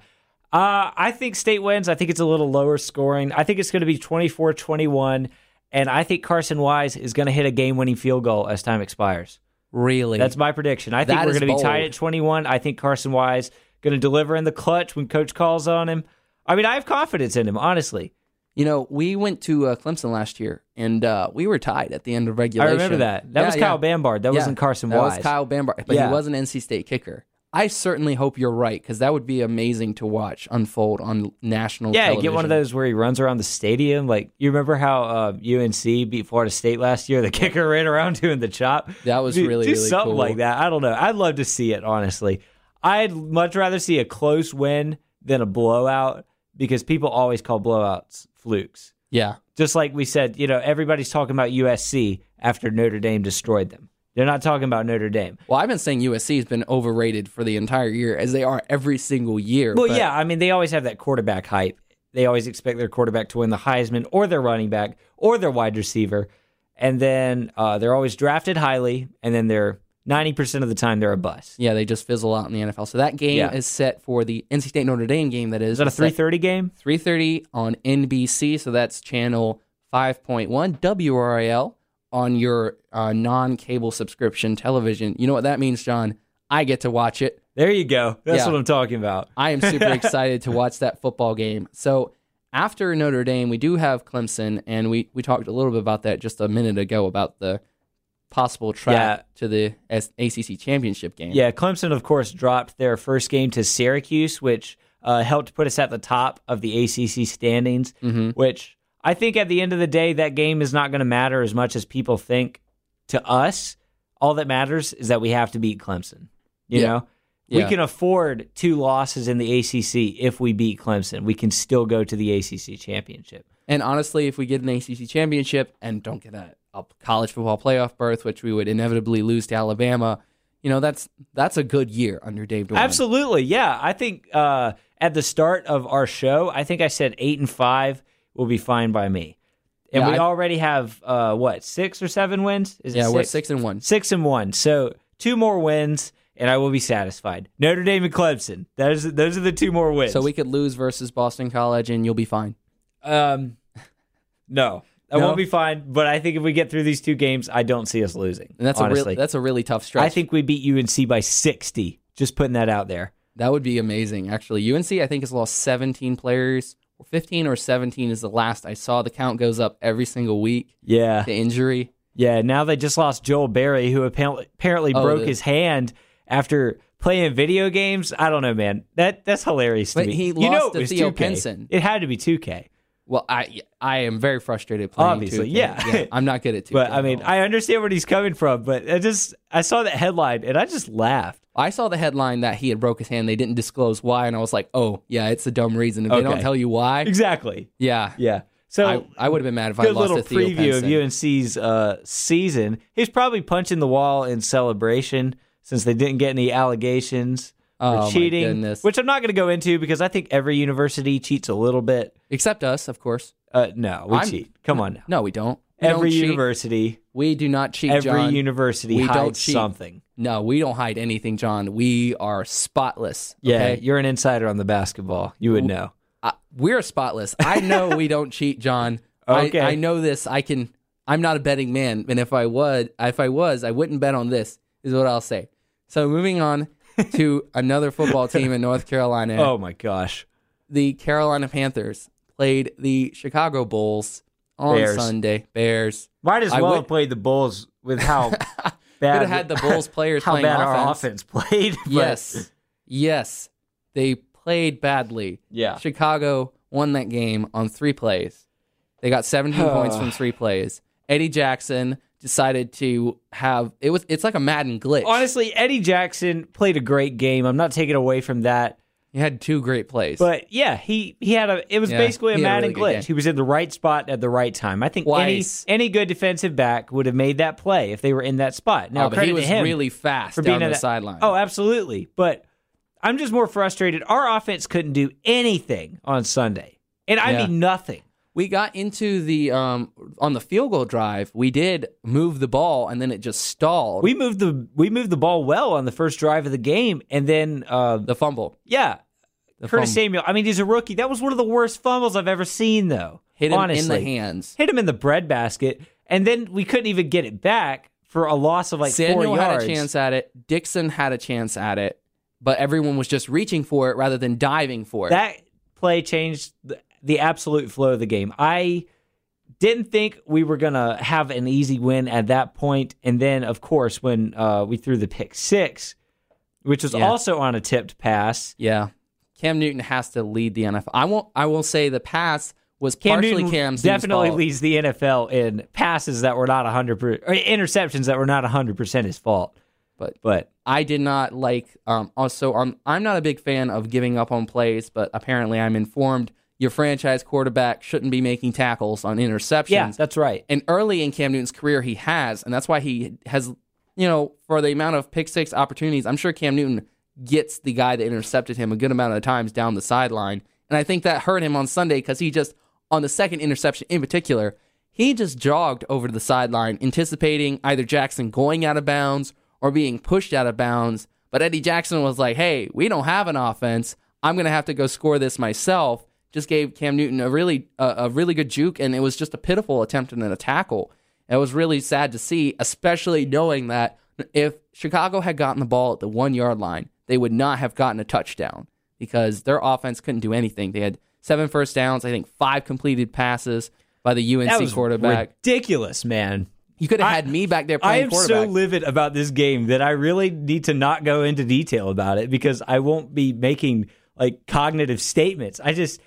S2: Uh, I think State wins. I think it's a little lower scoring. I think it's going to be 24 21. And I think Carson Wise is going to hit a game winning field goal as time expires.
S1: Really?
S2: That's my prediction. I think
S1: That
S2: we're going to be tied at 21. I think Carson Wise going to deliver in the clutch when coach calls on him. I mean, I have confidence in him, honestly.
S1: You know, we went to uh, Clemson last year, and uh, we were tied at the end of regulation.
S2: I remember that. That
S1: Yeah,
S2: was
S1: yeah.
S2: Kyle Bambard. That
S1: Yeah,
S2: wasn't Carson
S1: that
S2: Wise.
S1: was Kyle Bambard, but
S2: Yeah.
S1: he was an NC State kicker. I certainly hope you're right because that would be amazing to watch unfold on national.
S2: Yeah,
S1: television.
S2: get one of those where he runs around the stadium. Like you remember how uh, UNC beat Florida State last year? The kicker ran around doing the chop.
S1: That was
S2: do,
S1: really,
S2: do
S1: really
S2: something
S1: cool.
S2: like that. I don't know. I'd love to see it. Honestly, I'd much rather see a close win than a blowout because people always call blowouts flukes.
S1: Yeah,
S2: Just like we said, you know, everybody's talking about USC after Notre Dame destroyed them. They're not talking about Notre Dame.
S1: well, I've been saying USC has been overrated for the entire year, as they are every single year.
S2: Well,
S1: but
S2: yeah, I mean, they always have that quarterback hype. They always expect their quarterback to win the Heisman or their running back or their wide receiver. And then uh, they're always drafted highly, and then they're 90% of the time they're a bust.
S1: yeah, they just fizzle out in the NFL. So that game
S2: Yeah.
S1: is set for the NC State Notre Dame game. That is,
S2: Is that a 3:30 game?
S1: 3:30 on NBC. So that's channel 5.1 WRAL on your uh, non-cable subscription television. You know what that means, John? I get to watch it.
S2: There you go. That's
S1: Yeah.
S2: what I'm talking about.
S1: I am super excited to watch that football game. So after Notre Dame, we do have Clemson, and we we talked a little bit about that just a minute ago about the possible track
S2: Yeah.
S1: to the ACC championship game.
S2: Yeah, Clemson, of course, dropped their first game to Syracuse, which uh, helped put us at the top of the ACC standings.
S1: Mm-hmm.
S2: Which I think at the end of the day, that game is not going to matter as much as people think. To us, all that matters is that we have to beat Clemson. You
S1: Yeah.
S2: know,
S1: Yeah.
S2: we can afford two losses in the ACC if we beat Clemson. We can still go to the ACC championship.
S1: And honestly, if we get an ACC championship and don't get a, a college football playoff berth, which we would inevitably lose to Alabama, you know that's that's a good year under Dave Doeren.
S2: Absolutely, yeah. I think uh, at the start of our show, I think I said eight and five will be fine by me. And
S1: Yeah,
S2: we
S1: I-
S2: already have uh, what six or seven wins? Is it
S1: Yeah,
S2: six?
S1: we're six and one.
S2: Six and one. So two more wins, and I will be satisfied. Notre Dame and Clemson. That is those are the two more wins.
S1: So we could lose versus Boston College, and you'll be fine.
S2: um, no, I
S1: No?
S2: won't be fine. But I think if we get through these two games, I don't see us losing.
S1: And that's a
S2: honestly.
S1: really that's a really tough stretch.
S2: I think we beat UNC by sixty. Just putting that out there.
S1: that would be amazing. Actually, UNC I think has lost 17 players. 15 or 17 is the last I saw. The count goes up every single week.
S2: Yeah.
S1: The injury.
S2: Yeah, now they just lost Joel Berry, who apparently, apparently
S1: Oh,
S2: broke his hand after playing video games. I don't know, man. That that's hilarious to
S1: But
S2: me.
S1: he
S2: you
S1: lost
S2: know,
S1: to Theo
S2: 2K.
S1: Pinson.
S2: It had to be 2K.
S1: Well, I I am very frustrated playing.
S2: Obviously,
S1: 2K.
S2: yeah.
S1: I'm not good at 2K.
S2: But I mean. I understand where he's coming from. But I just I saw that headline and I just laughed.
S1: I saw the headline that he had broke his hand. They didn't disclose why, and I was like, "Oh, yeah, it's a dumb reason." If they don't tell you why,
S2: Exactly.
S1: yeah,
S2: Yeah. So
S1: I, I would have been mad if I lost
S2: little
S1: to Theo
S2: preview of UNC's uh, season. He's probably punching the wall in celebration since they didn't get any allegations
S1: Oh,
S2: cheating, which I'm not going to go into because I think every university cheats a little bit.
S1: Except us, of course.
S2: Uh, no, we
S1: I'm-
S2: cheat. Come on now.
S1: No, we don't. We don't
S2: Every
S1: cheat.
S2: university,
S1: We do not cheat,
S2: every
S1: John.
S2: university
S1: We don't
S2: hides
S1: cheat.
S2: something.
S1: no, we don't hide anything, John. We are spotless.
S2: Yeah,
S1: okay?
S2: you're an insider on the basketball. You would know.
S1: Uh, we're spotless. I know we don't cheat, John.
S2: Okay.
S1: I, I know this. I can. I'm not a betting man, and if I would, if I was, I wouldn't bet on this. Is what I'll say. So moving on to another football team in North Carolina.
S2: Oh my gosh.
S1: the Carolina Panthers played the Chicago Bulls on
S2: Bears.
S1: Sunday. Bears.
S2: Might as
S1: I
S2: well
S1: would-
S2: have played the Bulls with how
S1: Could
S2: bad
S1: have had the Bulls players
S2: how
S1: playing
S2: bad
S1: offense.
S2: our offense played. but-
S1: Yes. Yes. They played badly.
S2: Yeah.
S1: Chicago won that game on three plays. They got 17 points from three plays. Eddie Jackson decided to have it was it's like a Madden glitch.
S2: Honestly, Eddie Jackson played a great game. I'm not taking away from that.
S1: he had two great plays.
S2: But yeah, he he had a it was
S1: Yeah,
S2: basically a
S1: had a
S2: Madden
S1: really
S2: glitch. He was in the right spot at the right time. I think any any good defensive back would have made that play if they were in that spot. Now
S1: Oh, but
S2: credit
S1: he was
S2: to him
S1: really fast
S2: for
S1: down
S2: being
S1: the
S2: at that-
S1: sideline.
S2: Oh, absolutely. But I'm just more frustrated. Our offense couldn't do anything on Sunday, and I
S1: Yeah.
S2: mean nothing.
S1: We got into the um on the field goal drive. We did move the ball, and then it just stalled.
S2: We moved the we moved the ball well on the first drive of the game, and then uh,
S1: the fumble
S2: yeah,
S1: The
S2: Curtis
S1: fumble.
S2: Samuel. I mean, he's a rookie. That was one of the worst fumbles I've ever seen, though.
S1: hit him
S2: honestly.
S1: in the hands.
S2: hit him in the breadbasket, and then we couldn't even get it back for a loss of like
S1: Samuel
S2: four yards.
S1: had a chance at it. Dixon had a chance at it, but everyone was just reaching for it rather than diving for it.
S2: That play changed the, absolute flow of the game. I didn't think we were gonna have an easy win at that point, and then of course when uh, we threw the pick six, which was
S1: Yeah.
S2: also on a tipped pass.
S1: yeah, Cam Newton has to lead the NFL. I won't. I will say the pass was
S2: Cam
S1: partially
S2: Newton
S1: Cam's
S2: definitely
S1: fault.
S2: leads the NFL in passes that were not hundred percent, interceptions that were not hundred percent his fault.
S1: But
S2: But
S1: I did not like. Um, also, um, I'm not a big fan of giving up on plays, but apparently, I'm informed your franchise quarterback shouldn't be making tackles on interceptions.
S2: yeah, that's right.
S1: And early in Cam Newton's career, he has, and that's why he has, you know, for the amount of pick six opportunities, I'm sure Cam Newton gets the guy that intercepted him a good amount of times down the sideline. And I think that hurt him on Sunday because he just, on the second interception in particular, he just jogged over to the sideline, anticipating either Jackson going out of bounds or being pushed out of bounds. But Eddie Jackson was like, hey, we don't have an offense. I'm going to have to go score this myself. Just gave Cam Newton a really a, a really good juke, and it was just a pitiful attempt at a tackle. It was really sad to see, especially knowing that if Chicago had gotten the ball at the one yard line, they would not have gotten a touchdown because their offense couldn't do anything. They had seven first downs, I think five completed passes by the UNC quarterback.
S2: ridiculous, man.
S1: You could have had me back there
S2: I am so livid about this game that I really need to not go into detail about it because I won't be making like cognitive statements. I just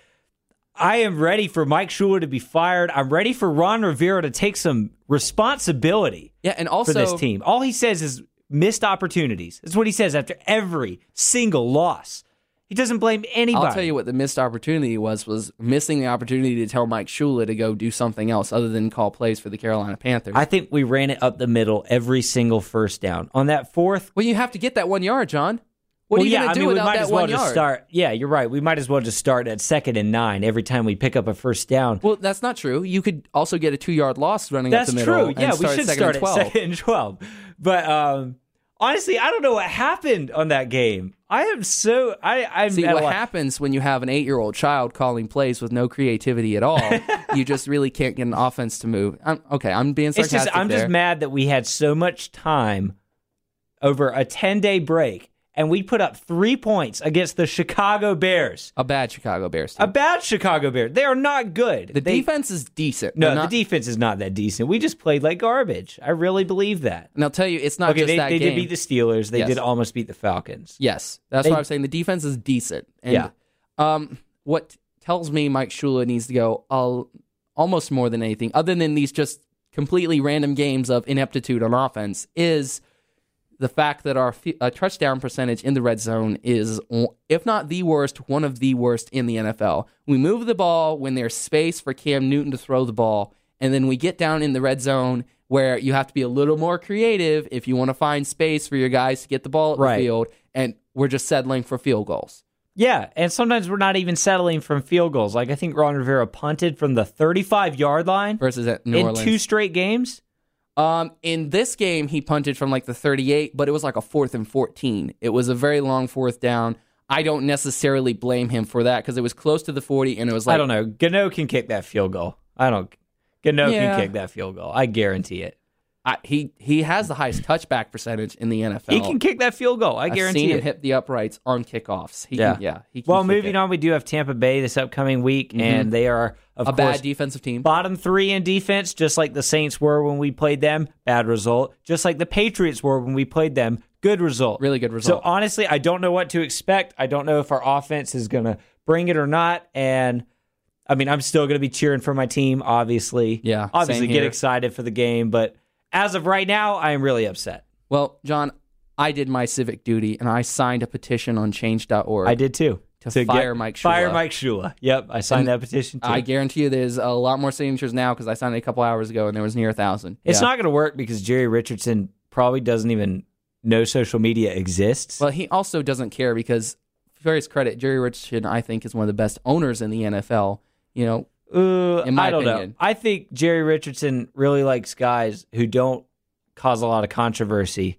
S2: I am ready for Mike Shula to be fired. I'm ready for Ron Rivera to take some responsibility
S1: yeah, and also for
S2: this team. All he says is missed opportunities. That's what he says after every single loss. He doesn't blame anybody.
S1: I'll tell you what the missed opportunity was was missing the opportunity to tell Mike Shula to go do something else other than call plays for the Carolina Panthers.
S2: I think we ran it up the middle every single first down. On that fourth,
S1: well, you have to get that one yard, John. What
S2: well,
S1: are you
S2: yeah,
S1: going
S2: I
S1: to do
S2: mean, we might
S1: that
S2: as well
S1: one
S2: just
S1: yard?
S2: start. Yeah, you're right. We might as well just start at second and nine every time we pick up a first down.
S1: Well, that's not true. You could also get a two yard loss running
S2: That's
S1: up the middle.
S2: That's
S1: true.
S2: Yeah, we should start at
S1: 12.
S2: second and twelve. But um, honestly, I don't know what happened on that game. I am so I I'm
S1: See what happens when you have an eight-year-old child calling plays with no creativity at all. you just really can't get an offense to move. I'm, okay, I'm being
S2: It's
S1: sarcastic
S2: just I'm
S1: there.
S2: just mad that we had so much time over a ten day break, and we put up three points against the Chicago Bears.
S1: a bad Chicago Bears
S2: A bad Chicago Bears. They are not good.
S1: the
S2: They-
S1: defense is decent.
S2: No,
S1: not-
S2: the defense is not that decent. We just played like garbage. I really believe that.
S1: and I'll tell you, it's not
S2: Okay,
S1: just
S2: they,
S1: that
S2: they
S1: game.
S2: did beat the Steelers. They
S1: Yes.
S2: did almost beat the Falcons.
S1: Yes, that's
S2: They-
S1: what I'm saying. The defense is decent. And,
S2: Yeah.
S1: Um, what tells me Mike Shula needs to go al- almost more than anything, other than these just completely random games of ineptitude on offense, is the fact that our f- uh, touchdown percentage in the red zone is, if not the worst, one of the worst in the NFL. We move the ball when there's space for Cam Newton to throw the ball, and then we get down in the red zone where you have to be a little more creative if you want to find space for your guys to get the ball at
S2: Right.
S1: the field, and we're just settling for field goals.
S2: Yeah, and sometimes we're not even settling from field goals. Like I think Ron Rivera punted from the 35 yard line
S1: versus at New
S2: in
S1: Orleans.
S2: two straight games.
S1: Um, in this game, he punted from like the 38, but it was like a fourth and 14. It was a very long fourth down. I don't necessarily blame him for that because it was close to the 40, and it was like
S2: I don't know. Gano can kick that field goal. I don't. Gano
S1: Yeah.
S2: can kick that field goal. I guarantee it.
S1: I, he he has the highest touchback percentage in the NFL.
S2: He can kick that field goal. I
S1: I've
S2: guarantee
S1: seen him
S2: it.
S1: hit the uprights on kickoffs. He
S2: Yeah.
S1: can, yeah. He can
S2: well, moving
S1: it.
S2: on, we do have Tampa Bay this upcoming week, mm-hmm. and they are of
S1: a
S2: course
S1: bad defensive team.
S2: bottom three in defense, just like the Saints were when we played them. Bad result. Just like the Patriots were when we played them. Good result.
S1: Really good result.
S2: So honestly, I don't know what to expect. I don't know if our offense is going to bring it or not. And I mean, I'm still going to be cheering for my team, obviously.
S1: Yeah,
S2: Obviously,
S1: same
S2: get excited for the game. But as of right now, I am really upset.
S1: well, John, I did my civic duty and I signed a petition on change.org.
S2: I did too.
S1: To fire Mike Shula.
S2: Fire Mike Shula. Yep. I signed that petition too.
S1: I guarantee you there's a lot more signatures now because I signed it a couple hours ago and there was near a thousand.
S2: it's
S1: Yeah.
S2: not going to work because Jerry Richardson probably doesn't even know social media exists.
S1: Well, he also doesn't care because, for his credit, Jerry Richardson, I think, is one of the best owners in the NFL. You know,
S2: Uh,
S1: in my
S2: I don't
S1: opinion.
S2: know. I think Jerry Richardson really likes guys who don't cause a lot of controversy.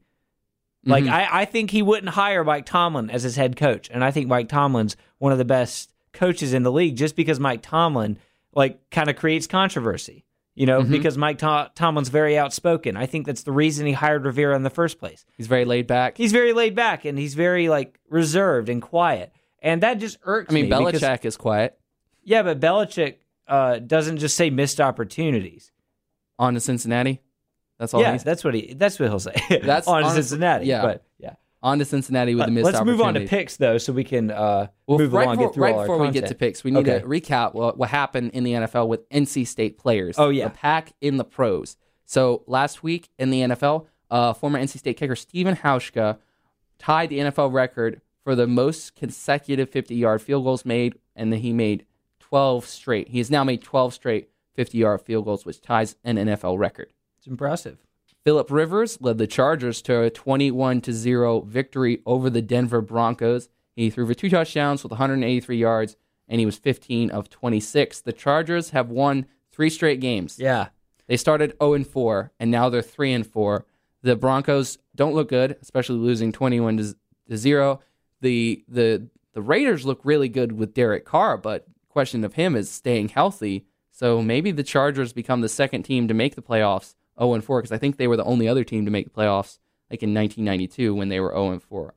S2: Like
S1: Mhm.
S2: I, I think he wouldn't hire Mike Tomlin as his head coach, and I think Mike Tomlin's one of the best coaches in the league, just because Mike Tomlin like kind of creates controversy. You know,
S1: Mm-hmm.
S2: because Mike To- Tomlin's very outspoken. I think that's the reason he hired Rivera in the first place.
S1: he's very laid back.
S2: He's very laid back and he's very like reserved and quiet, and that just irks
S1: I mean,
S2: me. because-
S1: Belichick is quiet
S2: yeah, but Belichick uh, doesn't just say missed opportunities.
S1: on to Cincinnati. That's all
S2: yeah, that's what he. That's what he'll say.
S1: That's
S2: on to Cincinnati.
S1: yeah.
S2: but yeah.
S1: on to Cincinnati with the missed
S2: Let's move on to picks though, so we can uh,
S1: Well,
S2: move
S1: right
S2: along.
S1: before,
S2: get through
S1: right
S2: all our
S1: before we get to picks, we need
S2: Okay.
S1: to recap what, what happened in the NFL with NC State players.
S2: Oh, yeah.
S1: the pack in the pros. So last week in the NFL, uh, former NC State kicker Stephen Hauschka tied the NFL record for the most consecutive 50-yard field goals made, and then he made 12 straight. He has now made 12 straight 50-yard field goals, which ties an NFL record.
S2: It's impressive.
S1: Philip Rivers led the Chargers to a 21 to 0 victory over the Denver Broncos. He threw for two touchdowns with 183 yards and he was 15 of 26. The Chargers have won 3 straight games.
S2: Yeah,
S1: They started 0 and 4 and now they're 3 and 4. The Broncos don't look good, especially losing 21 to to 0. The the the Raiders look really good with Derek Carr, but question of him is staying healthy. So maybe the Chargers become the second team to make the playoffs 0 and 4 because I think they were the only other team to make the playoffs like in 1992 when they were 0 and 4.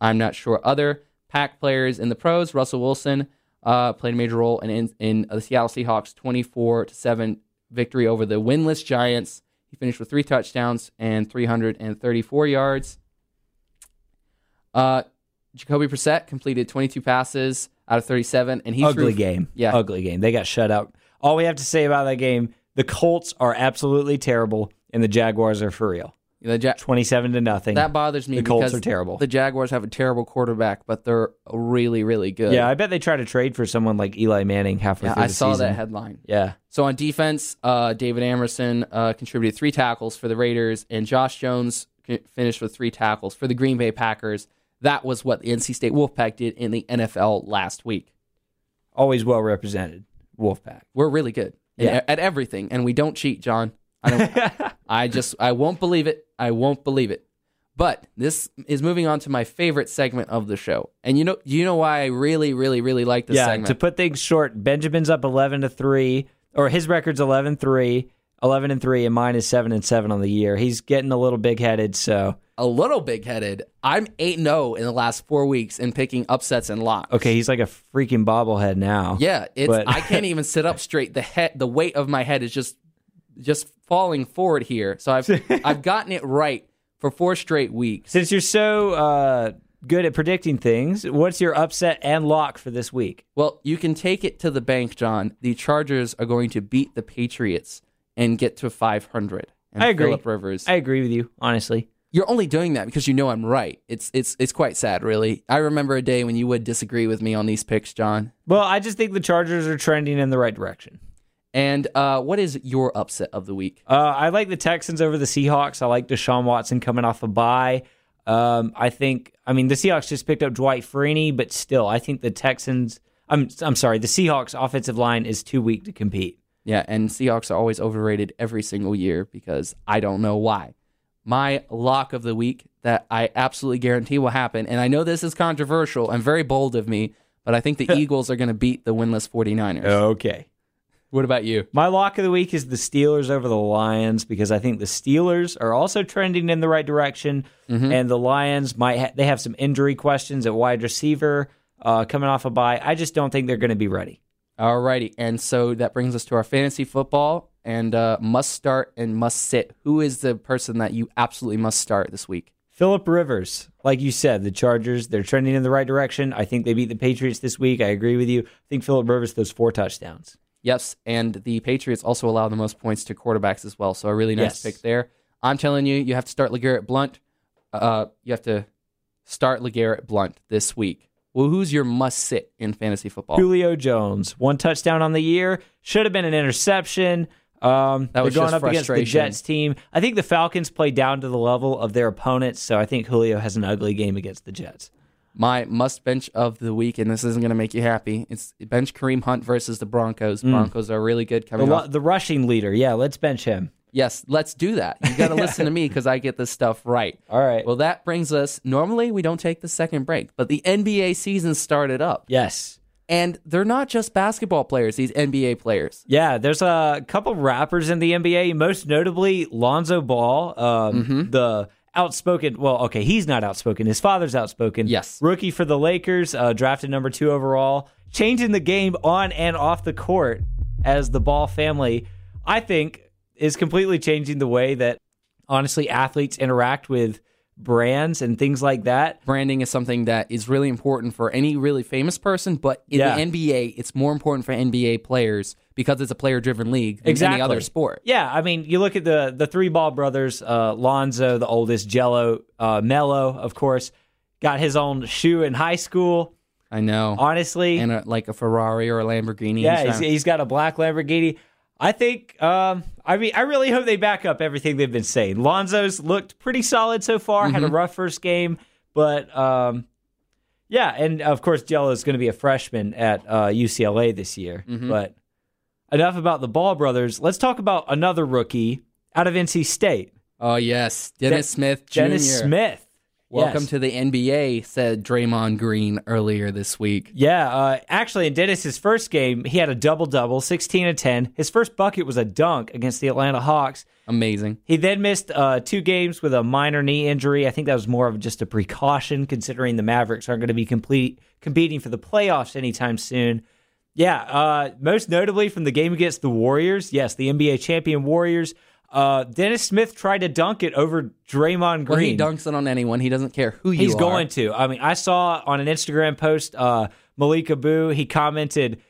S1: I'm not sure. Other pack players in the pros, Russell Wilson uh, played a major role in, in, in the Seattle Seahawks 24 to 7 victory over the winless Giants. He finished with three touchdowns and 334 yards. Uh, Jacoby Brissett completed 22 passes out of 37, and he
S2: ugly
S1: threw,
S2: game.
S1: Yeah.
S2: ugly game. They got shut out. All we have to say about that game: the Colts are absolutely terrible, and the Jaguars are for real.
S1: The Ja-
S2: Twenty-seven to nothing.
S1: that bothers me
S2: The Colts are terrible.
S1: The Jaguars have a terrible quarterback, but they're really, really good.
S2: yeah, I bet they try to trade for someone like Eli Manning halfway
S1: Yeah,
S2: through
S1: I
S2: the
S1: saw
S2: season.
S1: that headline.
S2: Yeah,
S1: So on defense, uh, David Amerson uh, contributed three tackles for the Raiders, and Josh Jones finished with three tackles for the Green Bay Packers. That was what the NC State Wolfpack did in the NFL last week.
S2: always well represented. Wolfpack.
S1: We're really good
S2: Yeah.
S1: at, everything, and we don't cheat, John. I don't. I just I won't believe it. I won't believe it. But this is moving on to my favorite segment of the show, and you know you know why I really really really like this
S2: yeah,
S1: segment.
S2: to put things short, Benjamin's up 11 to 3 or his record's 11-3, 11 and 3 and mine is 7 and 7 on the year. He's getting a little big-headed, so
S1: a little big headed. I'm eight zero in the last four weeks in picking upsets and locks.
S2: okay, he's like a freaking bobblehead now.
S1: Yeah, it's
S2: But-
S1: I can't even sit up straight. The head, the weight of my head is just just falling forward here. So I've I've gotten it right for four straight weeks.
S2: Since you're so uh, good at predicting things, what's your upset and lock for this week?
S1: Well, you can take it to the bank, John. The Chargers are going to beat the Patriots and get to 500. And
S2: I agree.
S1: Philip Rivers.
S2: I agree with you, honestly.
S1: You're only doing that because you know I'm right. It's it's it's quite sad, really. I remember a day when you would disagree with me on these picks, John.
S2: Well, I just think the Chargers are trending in the right direction.
S1: And uh, what is your upset of the week?
S2: Uh, I like the Texans over the Seahawks. I like Deshaun Watson coming off a bye. Um, I think. I mean, the Seahawks just picked up Dwight Freeney, but still, I think the Texans. I'm I'm sorry, the Seahawks offensive line is too weak to compete.
S1: Yeah, and Seahawks are always overrated every single year because I don't know why. My lock of the week that I absolutely guarantee will happen, and I know this is controversial and very bold of me, but I think the Eagles are going to beat the winless 49ers.
S2: Okay.
S1: What about you?
S2: My lock of the week is the Steelers over the Lions because I think the Steelers are also trending in the right direction, and the Lions might ha- they have some injury questions at wide receiver uh, coming off a bye. I just don't think they're going to be ready.
S1: Alrighty, and so that brings us to our fantasy football and uh, must start and must sit. Who is the person that you absolutely must start this week?
S2: Philip Rivers, like you said, the Chargers they're trending in the right direction. I think they beat the Patriots this week. I agree with you. I think Philip Rivers those four touchdowns.
S1: Yes, and the Patriots also allow the most points to quarterbacks as well. So a really nice
S2: Yes.
S1: pick there. I'm telling you, you have to start LeGarrette Blount. Uh, you have to start LeGarrette Blount this week. Well, who's your must sit in fantasy football?
S2: Julio Jones, one touchdown on the year, should have been an interception. Um,
S1: That was
S2: they're going up against the. Jets team. I think the Falcons play down to the level of their opponents, so I think Julio has an ugly game against the Jets.
S1: My must bench of the week, and this isn't going to make you happy. It's bench Kareem Hunt versus the Broncos. Broncos are really good
S2: The,
S1: coming
S2: lu-
S1: off.
S2: the rushing leader, yeah, let's bench him.
S1: Yes, let's do that. You got to listen to me because I get this stuff right.
S2: All right.
S1: Well, that brings us. Normally, we don't take the second break, but the NBA season started up,
S2: yes.
S1: And they're not just basketball players. These NBA players.
S2: Yeah, there's a couple rappers in the NBA, most notably Lonzo Ball, um,
S1: Mm-hmm.
S2: the outspoken. Well, okay, he's not outspoken. His father's outspoken.
S1: Yes.
S2: rookie for the Lakers, uh, drafted number two overall, changing the game on and off the court as the Ball family. I think is completely changing the way that honestly athletes interact with brands and things like that.
S1: Branding is something that is really important for any really famous person, but in
S2: Yeah.
S1: the NBA, it's more important for NBA players because it's a player-driven league than any other sport.
S2: Yeah, I mean, you look at the the three ball brothers, uh, Lonzo, the oldest, Gelo, uh, Melo, of course, got his own shoe in high school.
S1: I know,
S2: Honestly,
S1: and a, like a Ferrari or a Lamborghini.
S2: yeah,
S1: he's,
S2: he's got a black Lamborghini. I think, um, I mean, I really hope they back up everything they've been saying. Lonzo's looked pretty solid so far. Had a
S1: Mm-hmm.
S2: rough first game, but um, yeah, and of course, Gelo is going to be a freshman at uh, UCLA this year.
S1: Mm-hmm.
S2: But enough about the Ball brothers. Let's talk about another rookie out of NC State.
S1: oh yes, Dennis
S2: De-
S1: Smith Jr.
S2: Dennis Smith.
S1: Welcome
S2: Yes.
S1: to the NBA," said Draymond Green earlier this week.
S2: Yeah, uh, actually, in Dennis's first game, he had a double double, 16 and 10. His first bucket was a dunk against the Atlanta Hawks.
S1: Amazing.
S2: He then missed uh, two games with a minor knee injury. I think that was more of just a precaution, considering the Mavericks aren't going to be complete competing for the playoffs anytime soon. Yeah, uh, most notably from the game against the Warriors. Yes, the NBA champion Warriors. Uh, Dennis Smith tried to dunk it over Draymond Green.
S1: Well, he dunks it on anyone. He doesn't care who you
S2: He's
S1: are.
S2: going to. I mean, I saw on an Instagram post, uh, Malika Boo, he commented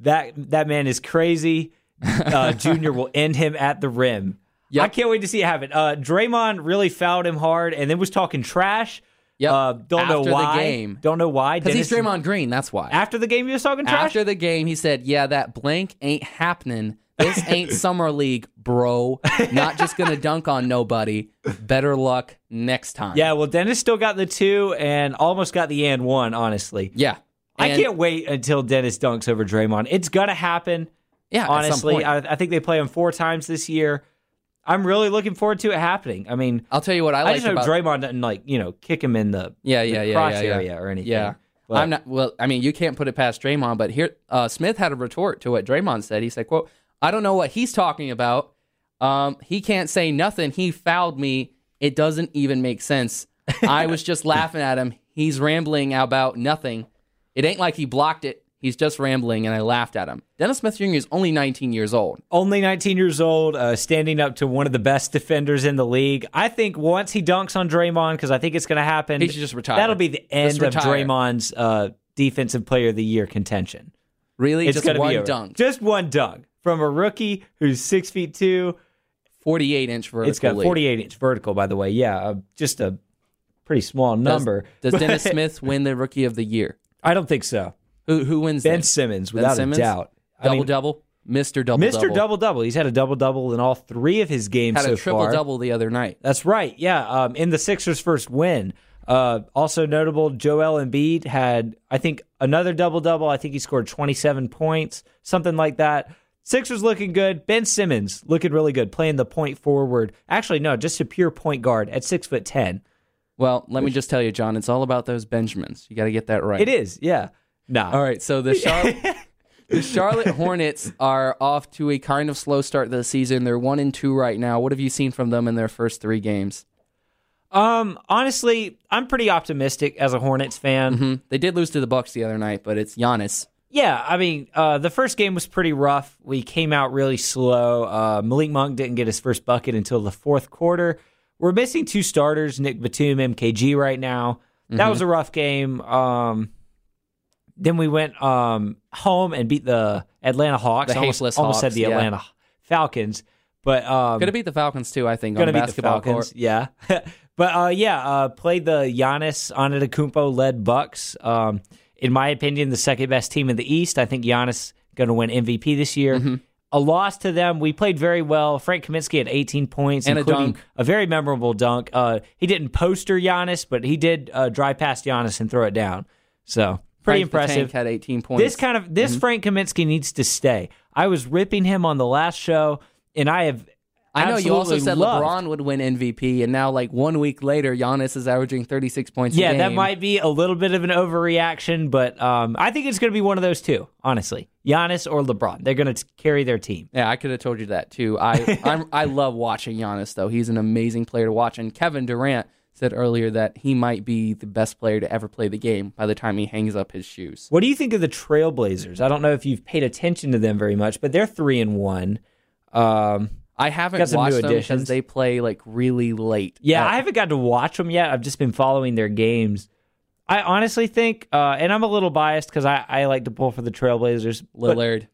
S2: that that man is crazy. Uh, Junior will end him at the rim.
S1: Yep.
S2: I can't wait to see it happen. Uh, Draymond really fouled him hard and then was talking trash.
S1: Yep.
S2: Uh, don't know
S1: After the
S2: why.
S1: game.
S2: Don't know why.
S1: Because he's Draymond Green. That's why.
S2: After the game, he was talking trash.
S1: After the game, he said, "Yeah, that blank ain't happening. This ain't summer league, bro. Not just gonna dunk on nobody. Better luck next time."
S2: yeah, well, Dennis still got the two and almost got the and one. Honestly,
S1: yeah.
S2: I can't wait until Dennis dunks over Draymond. It's gonna happen.
S1: Yeah,
S2: honestly. I, I think they play him four times this year. I'm really looking forward to it happening. I mean,
S1: I'll tell you what I
S2: I,
S1: like
S2: just hope
S1: about.
S2: Draymond doesn't like you know kick him in the
S1: yeah,
S2: the
S1: yeah, yeah,
S2: crotch
S1: yeah, yeah.
S2: area or anything.
S1: Yeah.
S2: But-
S1: I'm not. Well, I mean, you can't put it past Draymond, but here, uh, Smith had a retort to what Draymond said. He said, "quote I don't know what he's talking about. Um, he can't say nothing. He fouled me. It doesn't even make sense. I was just laughing at him. He's rambling about nothing. It ain't like he blocked it. He's just rambling, and I laughed at him. Dennis Smith Jr. is only 19 years old.
S2: Only 19 years old, uh, standing up to one of the best defenders in the league. I think once he dunks on Draymond, because I think it's going to happen,
S1: He should just retire.
S2: That'll be the end of. Draymond's uh, defensive player of the year contention.
S1: Really,
S2: It's
S1: just one
S2: be over.
S1: dunk,
S2: just one dunk from a rookie who's six feet two.
S1: 48 inch vertical.
S2: It's got 48 inch vertical, by the way. Yeah, uh, just a pretty small number.
S1: Does,
S2: But
S1: Dennis Smith win the Rookie of the Year?
S2: I don't think so.
S1: Who who wins?
S2: Ben? Simmons,
S1: Ben
S2: without
S1: Simmons?
S2: a doubt. I
S1: double
S2: mean,
S1: double. Mister Double
S2: Mr.
S1: Double.
S2: Double Double. He's had a double double in all three of his games
S1: had
S2: so
S1: a triple
S2: far.
S1: double the other night.
S2: That's right. Yeah. Um, in the Sixers' first win. Uh, also notable, Joel Embiid had, I think, another double double. I think he scored 27 points, something like that. Sixers looking good. Ben Simmons looking really good, playing the point forward. Actually, no, just a pure point guard at six foot ten.
S1: Well, let me just tell you, John, it's all about those Benjamins. You got to get that right.
S2: It is, yeah. Nah.
S1: All right, so the Charlotte, the Charlotte Hornets are off to a kind of slow start to the season. They're one and two right now. What have you seen from them in their first three games?
S2: Um, honestly, I'm pretty optimistic as a Hornets fan.
S1: hmm They did lose to the Bucks the other night, but it's Giannis.
S2: Yeah, I mean, uh, the first game was pretty rough. We came out really slow. Uh, Malik Monk didn't get his first bucket until the fourth quarter. We're missing two starters, Nick Batum, MKG, right now. That was a rough game. Um, then we went um, home and beat the Atlanta Hawks.
S1: The
S2: almost, almost said the
S1: yeah.
S2: Atlanta Falcons, but um,
S1: Gonna beat the Falcons too, I think.
S2: gonna beat the Falcons.
S1: court.
S2: Yeah, but uh, yeah, uh, played the Giannis Antetokounmpo led Bucks. Um, in my opinion, the second best team in the East. I think Giannis going to win MVP this year.
S1: Mm-hmm.
S2: A loss to them. We played very well. Frank Kaminsky had 18 points
S1: And a
S2: including
S1: dunk.
S2: a very memorable dunk. Uh, he didn't poster Giannis, but he did uh, drive past Giannis and throw it down. So pretty
S1: Frank
S2: impressive.
S1: Had 18 points.
S2: This kind of this Frank Kaminsky needs to stay. I was ripping him on the last show, and I have.
S1: I know you also said
S2: loved-
S1: LeBron would win MVP, and now like one week later, Giannis is averaging 36 points.
S2: Yeah,
S1: a game.
S2: that might be a little bit of an overreaction, but um, I think it's going to be one of those two. Honestly, Giannis or LeBron, they're going to carry their team.
S1: Yeah, I could have told you that too. I I'm, I love watching Giannis though. He's an amazing player to watch. And Kevin Durant said earlier that he might be the best player to ever play the game by the time he hangs up his shoes.
S2: What do you think of the Trailblazers? I don't know if you've paid attention to them very much, but they're three and one. Um,
S1: I haven't
S2: Got some new
S1: watched them because they play like really late.
S2: yeah,
S1: Uh,
S2: I haven't got to watch them yet. I've just been following their games. I honestly think, uh, and I'm a little biased because I, I like to pull for the Trailblazers. but
S1: Lillard.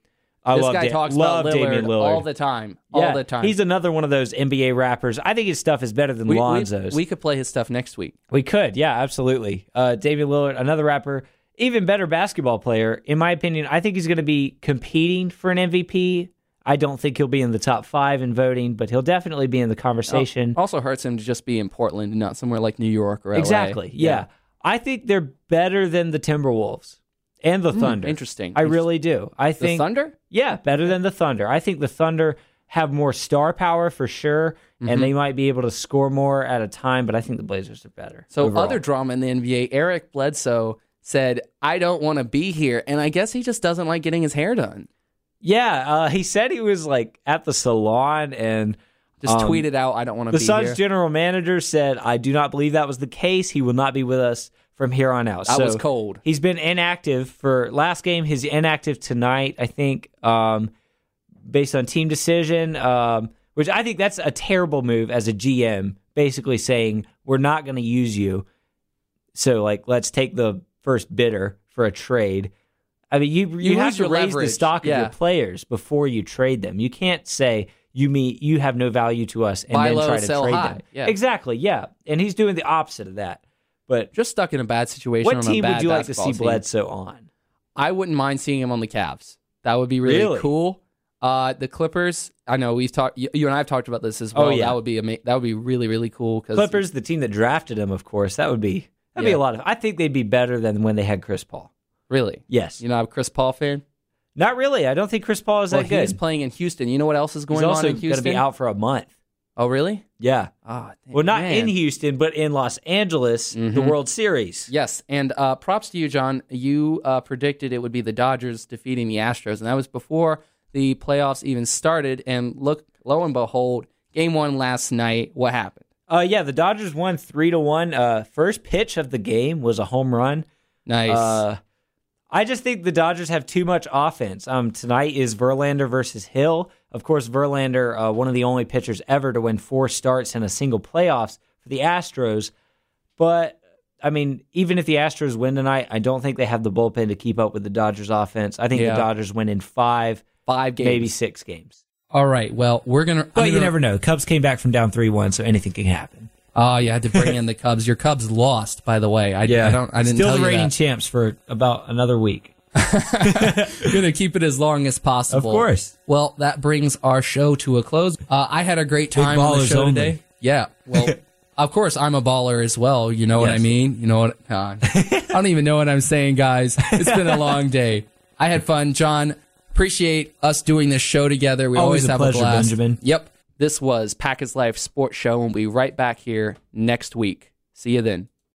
S2: I
S1: this
S2: love
S1: guy
S2: Da-
S1: talks
S2: love
S1: about Lillard,
S2: Lillard
S1: all the time.
S2: Yeah,
S1: all the time.
S2: He's another one of those NBA rappers. I think his stuff is better than
S1: we, we,
S2: Lonzo's.
S1: we could play his stuff next week.
S2: We could, yeah, absolutely. Uh, Damian Lillard, another rapper, even better basketball player. In my opinion, I think he's going to be competing for an MVP. I don't think he'll be in the top five in voting, but he'll definitely be in the conversation.
S1: Also hurts him to just be in Portland and not somewhere like New York or LA.
S2: exactly, yeah. I think they're better than the Timberwolves and the Thunder.
S1: Hmm, interesting.
S2: I really do. I
S1: The
S2: think
S1: Thunder?
S2: Yeah, better than the Thunder. I think the Thunder have more star power for sure,
S1: Mm-hmm.
S2: and they might be able to score more at a time. But I think the Blazers are better.
S1: So
S2: overall.
S1: other drama in the NBA, Eric Bledsoe said, "I don't want to be here," and I guess he just doesn't like getting his hair done.
S2: Yeah, uh, he said he was like at the salon and
S1: Just
S2: Um,
S1: tweeted out, "I don't want to
S2: the
S1: be
S2: Suns
S1: here."
S2: general manager said, "I do not believe that was the case. He will not be with us from here on out." So
S1: was cold.
S2: He's been inactive for last game. He's inactive tonight. I think, um, based on team decision, um, which I think that's a terrible move as a GM. Basically saying we're not going to use you. So like, let's take the first bidder for a trade. I mean, you you,
S1: You
S2: have to raise
S1: leverage.
S2: the stock of
S1: Yeah.
S2: your players before you trade them. You can't say you mean you have no value to us and
S1: Buy
S2: then
S1: low,
S2: try to trade
S1: high.
S2: them.
S1: Yeah.
S2: Exactly. Yeah, and he's doing the opposite of that. But
S1: Just stuck in a bad situation.
S2: what
S1: on a
S2: team would you like to see
S1: team.
S2: Bledsoe on?
S1: I wouldn't mind seeing him on the Cavs. That would be really,
S2: Really?
S1: cool. Uh, the Clippers. I know we've talked. You, you and I have talked about this as well.
S2: Oh, yeah.
S1: That would be ama- That would be really really cool. Cause
S2: Clippers, the team that drafted him, of course. That would be that'd be a lot of. I think they'd be better than when they had Chris Paul.
S1: Really,
S2: Yes,
S1: you know, I'm a Chris Paul fan.
S2: not really. I don't think Chris Paul is
S1: Well,
S2: that good.
S1: he's playing in Houston. You know what else is going
S2: He's
S1: on in
S2: going to be out for a month.
S1: Oh, really?
S2: Yeah.
S1: Oh,
S2: Well, not
S1: man.
S2: in Houston, but in Los Angeles, the
S1: Mhm.
S2: World Series.
S1: Yes, and uh, props to you, John. You uh, predicted it would be the Dodgers defeating the Astros, and that was before the playoffs even started. And look, lo and behold, Game One last night. What happened?
S2: Uh, yeah, the Dodgers won three to one. Uh, first pitch of the game was a home run.
S1: Nice.
S2: I just think the Dodgers have too much offense. Um, tonight is Verlander versus Hill. Of course, Verlander, uh, one of the only pitchers ever to win four starts in a single playoffs for the Astros. But I mean, even if the Astros win tonight, I don't think they have the bullpen to keep up with the Dodgers offense. I think
S1: Yeah.
S2: the Dodgers win in five,
S1: Five games.
S2: maybe six games.
S1: All right. Well, we're gonna.
S2: But
S1: I'm
S2: you
S1: gonna-
S2: never know. Cubs came back from down three one, so anything can happen.
S1: Oh, you had to bring in the Cubs. Your Cubs lost, by the way. I, I don't. I didn't
S2: Still
S1: tell
S2: the reigning
S1: that.
S2: champs for about another week.
S1: gonna keep it as long as possible.
S2: Of course.
S1: Well, that brings our show to a close. Uh, I had a great time on the show
S3: only.
S1: today. Yeah. Well, of course I'm a baller as well. You know what I mean? You know what? uh, I don't even know what I'm saying, guys. It's been a long day. I had fun, John. Appreciate us doing this show together. We
S2: Always
S1: always,
S2: a
S1: have
S2: pleasure,
S1: a blast.
S2: Benjamin.
S1: Yep. This was Packers Life Sports Show, and we'll be right back here next week. See you then.